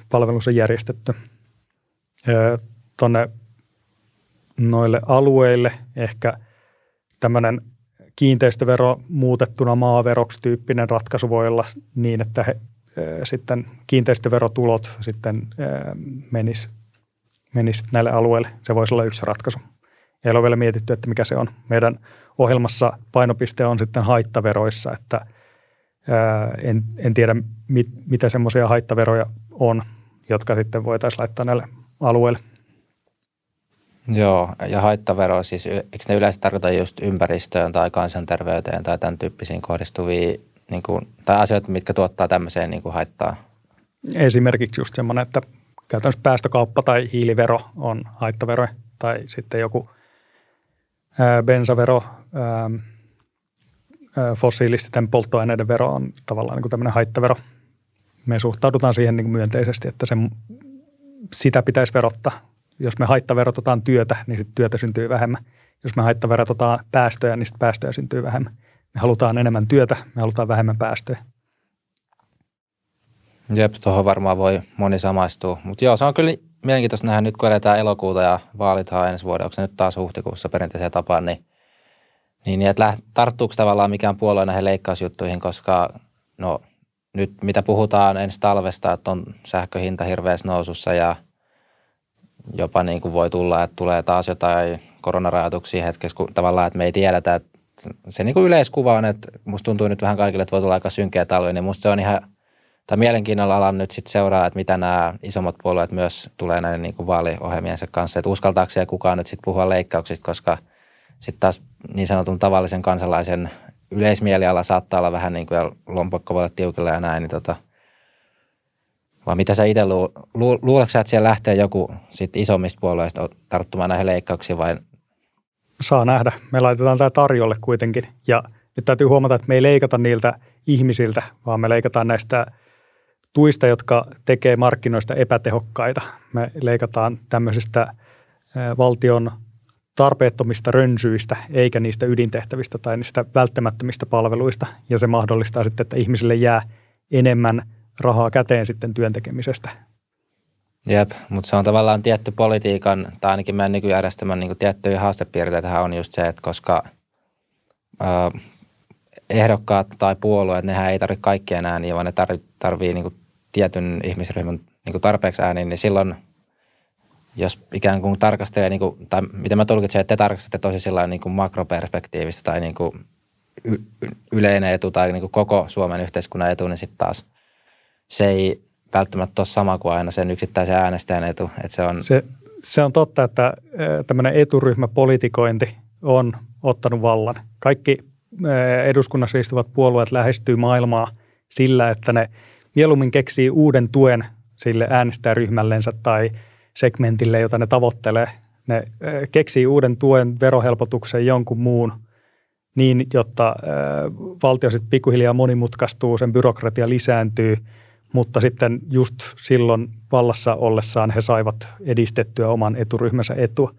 S2: palvelunsa järjestetty. Tuonne noille alueille ehkä tämmöinen kiinteistövero muutettuna maaveroksi tyyppinen ratkaisu voi olla niin, että he, sitten kiinteistöverotulot sitten menis, menis näille alueille. Se voisi olla yksi ratkaisu. Ei ole vielä mietitty, että mikä se on. Meidän ohjelmassa painopiste on sitten haittaveroissa, että en, en tiedä mit, mitä semmoisia haittaveroja on, jotka sitten voitaisiin laittaa näille alueille.
S1: Joo, ja haittavero siis, eikö ne yleensä tarkoita just ympäristöön tai kansanterveyteen tai tämän tyyppisiin kohdistuvia niin kuin, tai asioita, mitkä tuottaa tämmöiseen niin kuin haittaa?
S2: Esimerkiksi just semmoinen, että käytännössä päästökauppa tai hiilivero on haittavero tai sitten joku bensavero, fossiilisten polttoaineiden vero on tavallaan niin kuin tämmöinen haittavero. Me suhtaudutaan siihen niin kuin myönteisesti, että se, sitä pitäisi verottaa. Jos me haittaverotetaan työtä, niin sitten työtä syntyy vähemmän. Jos me haittaverotetaan päästöjä, niin sitten päästöjä syntyy vähemmän. Me halutaan enemmän työtä, me halutaan vähemmän päästöjä.
S1: Jep, tuohon varmaan voi moni samaistua. Mutta joo, se on kyllä mielenkiintoista nähdä nyt, kun eletään elokuuta ja vaalithan ensi vuoden, onko se nyt taas huhtikuussa perinteiseen tapaan, niin, niin, niin että tarttuuko tavallaan mikään puolue näihin leikkausjuttuihin, koska no nyt mitä puhutaan ensi talvesta, että on sähköhinta hirveässä nousussa ja jopa niin kuin voi tulla, että tulee taas jotain koronarajoituksia hetkessä, kun tavallaan, että me ei tiedetä, että se niin kuin yleiskuva on, että musta tuntuu nyt vähän kaikille, että voi tulla aika synkeä talvi, niin musta se on ihan tai mielenkiinnolla alan nyt sitten seuraa, että mitä nämä isommat puolueet myös tulee näiden niin kuin vaaliohjelmiensa kanssa, että uskaltaako siellä kukaan nyt sitten puhua leikkauksista, koska sitten taas niin sanotun tavallisen kansalaisen yleismieliala saattaa olla vähän niin kuin, ja lompakko voi olla tiukilla ja näin, niin tota, vai mitä sä itse lu, lu, luuletko sä, että siellä lähtee joku sit isommista puolueista tarttumaan näihin leikkauksiin vai?
S2: Saa nähdä. Me laitetaan tämä tarjolle kuitenkin ja nyt täytyy huomata, että me ei leikata niiltä ihmisiltä, vaan me leikataan näistä – tuista, jotka tekee markkinoista epätehokkaita. Me leikataan tämmöisistä valtion tarpeettomista rönsyistä, eikä niistä ydintehtävistä tai niistä välttämättömistä palveluista. Ja se mahdollistaa sitten, että ihmisille jää enemmän rahaa käteen sitten työntekemisestä.
S1: Jep, mutta se on tavallaan tietty politiikan, tai ainakin meidän nykyjärjestelmän niin tiettyjä haastepiirteitä on just se, että koska ö, ehdokkaat tai puolueet, nehän ei tarvitse kaikkia enää, niin vaan ne tarvitsee tarvii niin tietyn ihmisryhmän niin tarpeeksi ääniin, niin silloin jos ikään kuin tarkastelee, niin kuin, tai mitä mä tulkitsen, että te tarkastatte tosi sillä niin kuin makroperspektiivistä tai niin kuin y- yleinen etu tai niin kuin koko Suomen yhteiskunnan etu, niin sitten taas se ei välttämättä ole sama kuin aina sen yksittäisen äänestäjän etu. Että se, on...
S2: Se, se on totta, että tämmöinen eturyhmäpolitikointi on ottanut vallan. Kaikki eduskunnassa istuvat puolueet lähestyy maailmaa sillä, että ne mieluummin keksii uuden tuen sille äänestäjäryhmällensä tai segmentille, jota ne tavoittelee. Ne keksii uuden tuen, verohelpotuksen, jonkun muun niin, jotta valtio sitten pikkuhiljaa monimutkaistuu, sen byrokratia lisääntyy, mutta sitten just silloin vallassa ollessaan he saivat edistettyä oman eturyhmänsä etua.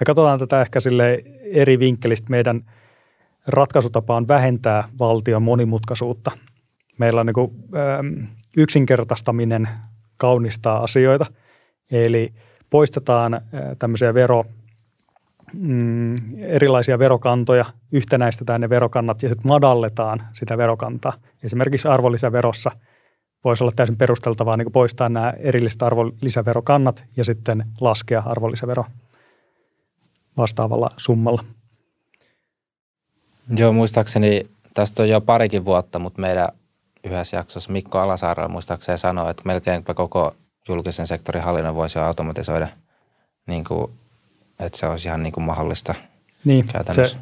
S2: Me katsotaan tätä ehkä sille eri vinkkelistä. Meidän ratkaisutapa on vähentää valtion monimutkaisuutta. Meillä on niin kuin, yksinkertaistaminen kaunistaa asioita. Eli poistetaan tämmöisiä vero, mm, erilaisia verokantoja, yhtenäistetään ne verokannat ja sitten madalletaan sitä verokantaa. Esimerkiksi arvonlisäverossa voisi olla täysin perusteltavaa niin poistaa nämä erilliset arvonlisäverokannat ja sitten laskea arvonlisävero vastaavalla summalla.
S1: Joo, muistaakseni tästä on jo parikin vuotta, mutta meidän yhdessä jaksossa Mikko Alasaarella muistaakseni sanoi, että melkeinpä koko julkisen sektorin hallinnon voisi jo automatisoida, niin kuin, että se olisi ihan niin kuin mahdollista niin, käytännössä.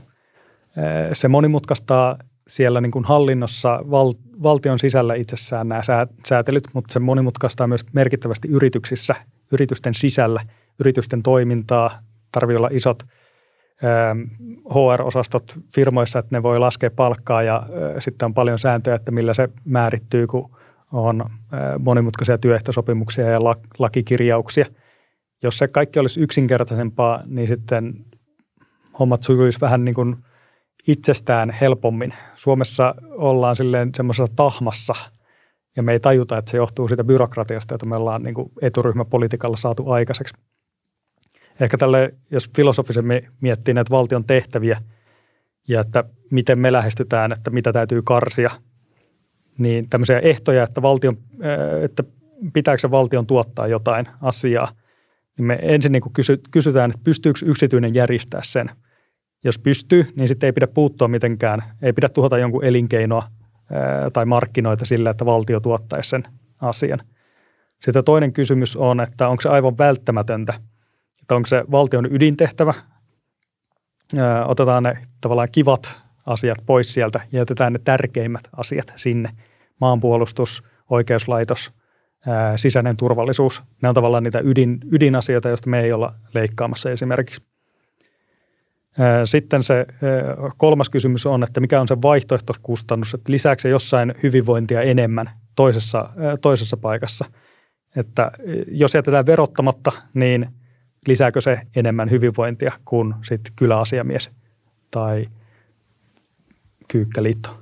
S2: Se, se monimutkaistaa siellä niin kuin hallinnossa val, valtion sisällä itsessään nämä säätelyt, mutta se monimutkaistaa myös merkittävästi yrityksissä, yritysten sisällä, yritysten toimintaa, tarvii olla isot – HR-osastot firmoissa, että ne voi laskea palkkaa ja sitten on paljon sääntöjä, että millä se määrittyy, kun on monimutkaisia työehtosopimuksia ja lakikirjauksia. Jos se kaikki olisi yksinkertaisempaa, niin sitten hommat sujuisi vähän niin kuin itsestään helpommin. Suomessa ollaan silleen semmoisessa tahmassa ja me ei tajuta, että se johtuu siitä byrokratiasta, jota me ollaan niin eturyhmäpolitiikalla saatu aikaiseksi. Ehkä tälle, jos filosofisemmin miettii näitä valtion tehtäviä ja että miten me lähestytään, että mitä täytyy karsia, niin tämmöisiä ehtoja, että, valtion, äh, että pitääkö se valtion tuottaa jotain asiaa, niin me ensin niin kysy, kysytään, että pystyykö yksityinen järjestää sen. Jos pystyy, niin sitten ei pidä puuttua mitenkään, ei pidä tuhota jonkun elinkeinoa tai markkinoita sillä, että valtio tuottaisi sen asian. Sitten toinen kysymys on, että onko se aivan välttämätöntä – että onko se valtion ydintehtävä, otetaan ne tavallaan kivat asiat pois sieltä ja jätetään ne tärkeimmät asiat sinne. Maanpuolustus, oikeuslaitos, sisäinen turvallisuus. Ne on tavallaan niitä ydin, ydinasioita, joista me ei olla leikkaamassa esimerkiksi. Sitten se kolmas kysymys on, että mikä on se vaihtoehtoiskustannus, että lisääkö se jossain hyvinvointia enemmän toisessa, toisessa paikassa. Että jos jätetään verottamatta, niin – lisääkö se enemmän hyvinvointia kuin sitten kyläasiamies tai kyykkäliitto.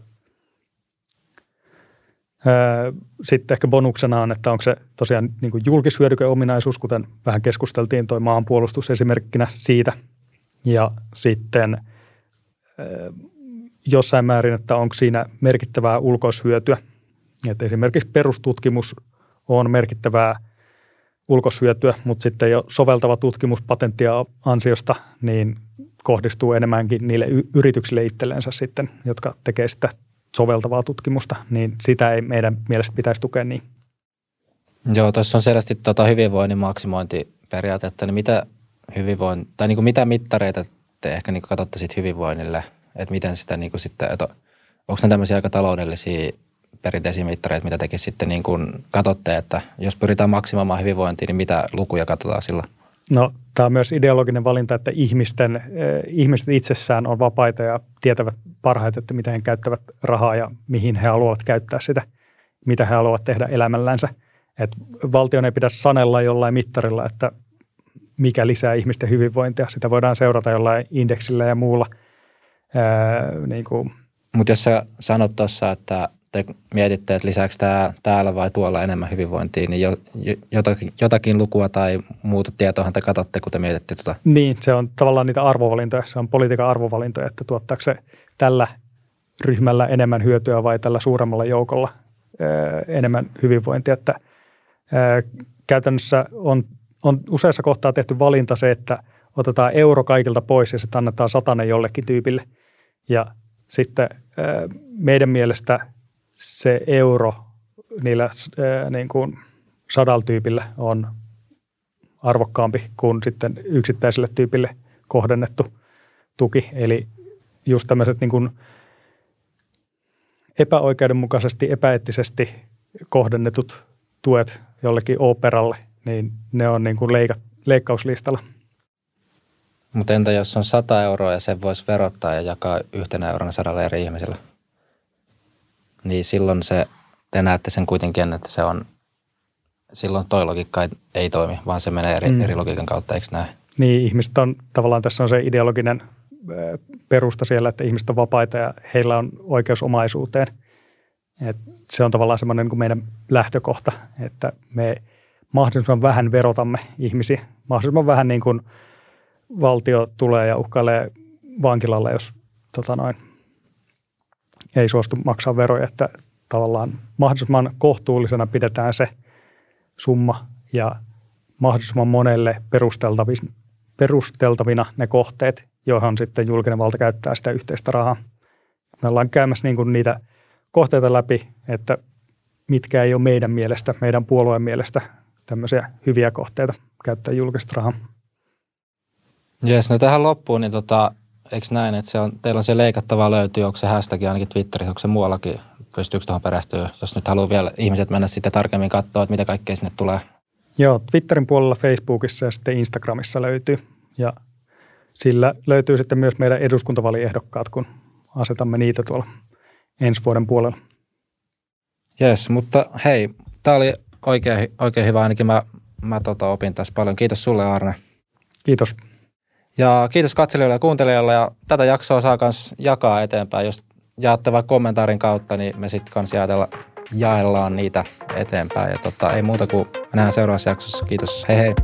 S2: Sitten ehkä bonuksena on, että onko se tosiaan niin julkishyödykeominaisuus, kuten vähän keskusteltiin tuo maanpuolustus esimerkkinä siitä. Ja sitten jossain määrin, että onko siinä merkittävää ulkoishyötyä. Että esimerkiksi perustutkimus on merkittävää ulkoshyötyä, mutta sitten jo soveltava tutkimus patenttia ansiosta niin kohdistuu enemmänkin niille yrityksille itsellensä sitten, jotka tekee sitä soveltavaa tutkimusta, niin sitä ei meidän mielestä pitäisi tukea niin.
S1: Joo, tuossa on selvästi tota hyvinvoinnin maksimointiperiaatetta, niin mitä hyvinvoin, tai niin kuin mitä mittareita te ehkä niin katsotte sitten hyvinvoinnille, että miten sitä niin kuin sitten, että onko ne tämmöisiä aika taloudellisia perinteisiä mittareita, mitä tekin sitten niin kuin katsotte, että jos pyritään maksimoimaan hyvinvointia, niin mitä lukuja katsotaan sillä?
S2: No, tämä on myös ideologinen valinta, että ihmisten, eh, ihmiset itsessään on vapaita ja tietävät parhaiten, että miten he käyttävät rahaa ja mihin he haluavat käyttää sitä, mitä he haluavat tehdä elämällänsä. Et valtion ei pidä sanella jollain mittarilla, että mikä lisää ihmisten hyvinvointia. Sitä voidaan seurata jollain indeksillä ja muulla. niin
S1: Mutta jos sä sanot tuossa, että te mietitte, että lisääkö tämä täällä vai tuolla enemmän hyvinvointia, niin jo, jotakin, jotakin lukua tai muuta tietoahan te katsotte, kun te mietitte tuota.
S2: Niin, se on tavallaan niitä arvovalintoja, se on politiikan arvovalintoja, että tuottaako se tällä ryhmällä enemmän hyötyä vai tällä suuremmalla joukolla enemmän hyvinvointia, että ää, käytännössä on, on useassa kohtaa tehty valinta se, että otetaan euro kaikilta pois ja sitten annetaan satanen jollekin tyypille ja sitten meidän mielestä se euro niillä niin kuin sadalla tyypille on arvokkaampi kuin sitten yksittäiselle tyypille kohdennettu tuki. Eli just tämmöiset niin kuin epäoikeudenmukaisesti, epäeettisesti kohdennetut tuet jollekin operalle, niin ne on niin kuin leika, leikkauslistalla.
S1: Mutta entä jos on 100 euroa ja sen voisi verottaa ja jakaa yhtenä eurona sadalle eri ihmiselle? Niin silloin se, te näette sen kuitenkin, että se on, silloin toi logiikka ei, ei toimi, vaan se menee eri, mm. eri logiikan kautta, eikö näin?
S2: Niin, ihmiset on, tavallaan tässä on se ideologinen perusta siellä, että ihmiset on vapaita ja heillä on oikeus omaisuuteen. Et se on tavallaan semmoinen niin kuin meidän lähtökohta, että me mahdollisimman vähän verotamme ihmisiä. Mahdollisimman vähän niin kuin valtio tulee ja uhkailee vankilalle, jos tota noin, ei suostu maksaa veroja, että tavallaan mahdollisimman kohtuullisena pidetään se summa ja mahdollisimman monelle perusteltavina ne kohteet, johon sitten julkinen valta käyttää sitä yhteistä rahaa. Me ollaan käymässä niin kuin niitä kohteita läpi, että mitkä ei ole meidän mielestä, meidän puolueen mielestä tämmöisiä hyviä kohteita käyttää julkista rahaa.
S1: Jes, no tähän loppuun, niin tota, eikö näin, että se on, teillä on se leikattava löytyy, onko se hashtag ainakin Twitterissä, onko se muuallakin, pystyykö tuohon perehtyä, jos nyt haluaa vielä ihmiset mennä sitten tarkemmin katsoa, että mitä kaikkea sinne tulee?
S2: Joo, Twitterin puolella Facebookissa ja sitten Instagramissa löytyy. Ja sillä löytyy sitten myös meidän eduskuntavaliehdokkaat, kun asetamme niitä tuolla ensi vuoden puolella.
S1: Jes, mutta hei, tämä oli oikein, oikein hyvä, ainakin mä, mä tota, opin tässä paljon. Kiitos sulle Arne.
S2: Kiitos.
S1: Ja kiitos katselijoille ja kuuntelijoille ja tätä jaksoa saa myös jakaa eteenpäin. Jos jaatte vaikka kommentaarin kautta, niin me sitten kanssa jaetella, jaellaan niitä eteenpäin. Ja tota, ei muuta kuin nähdään seuraavassa jaksossa. Kiitos, hei hei.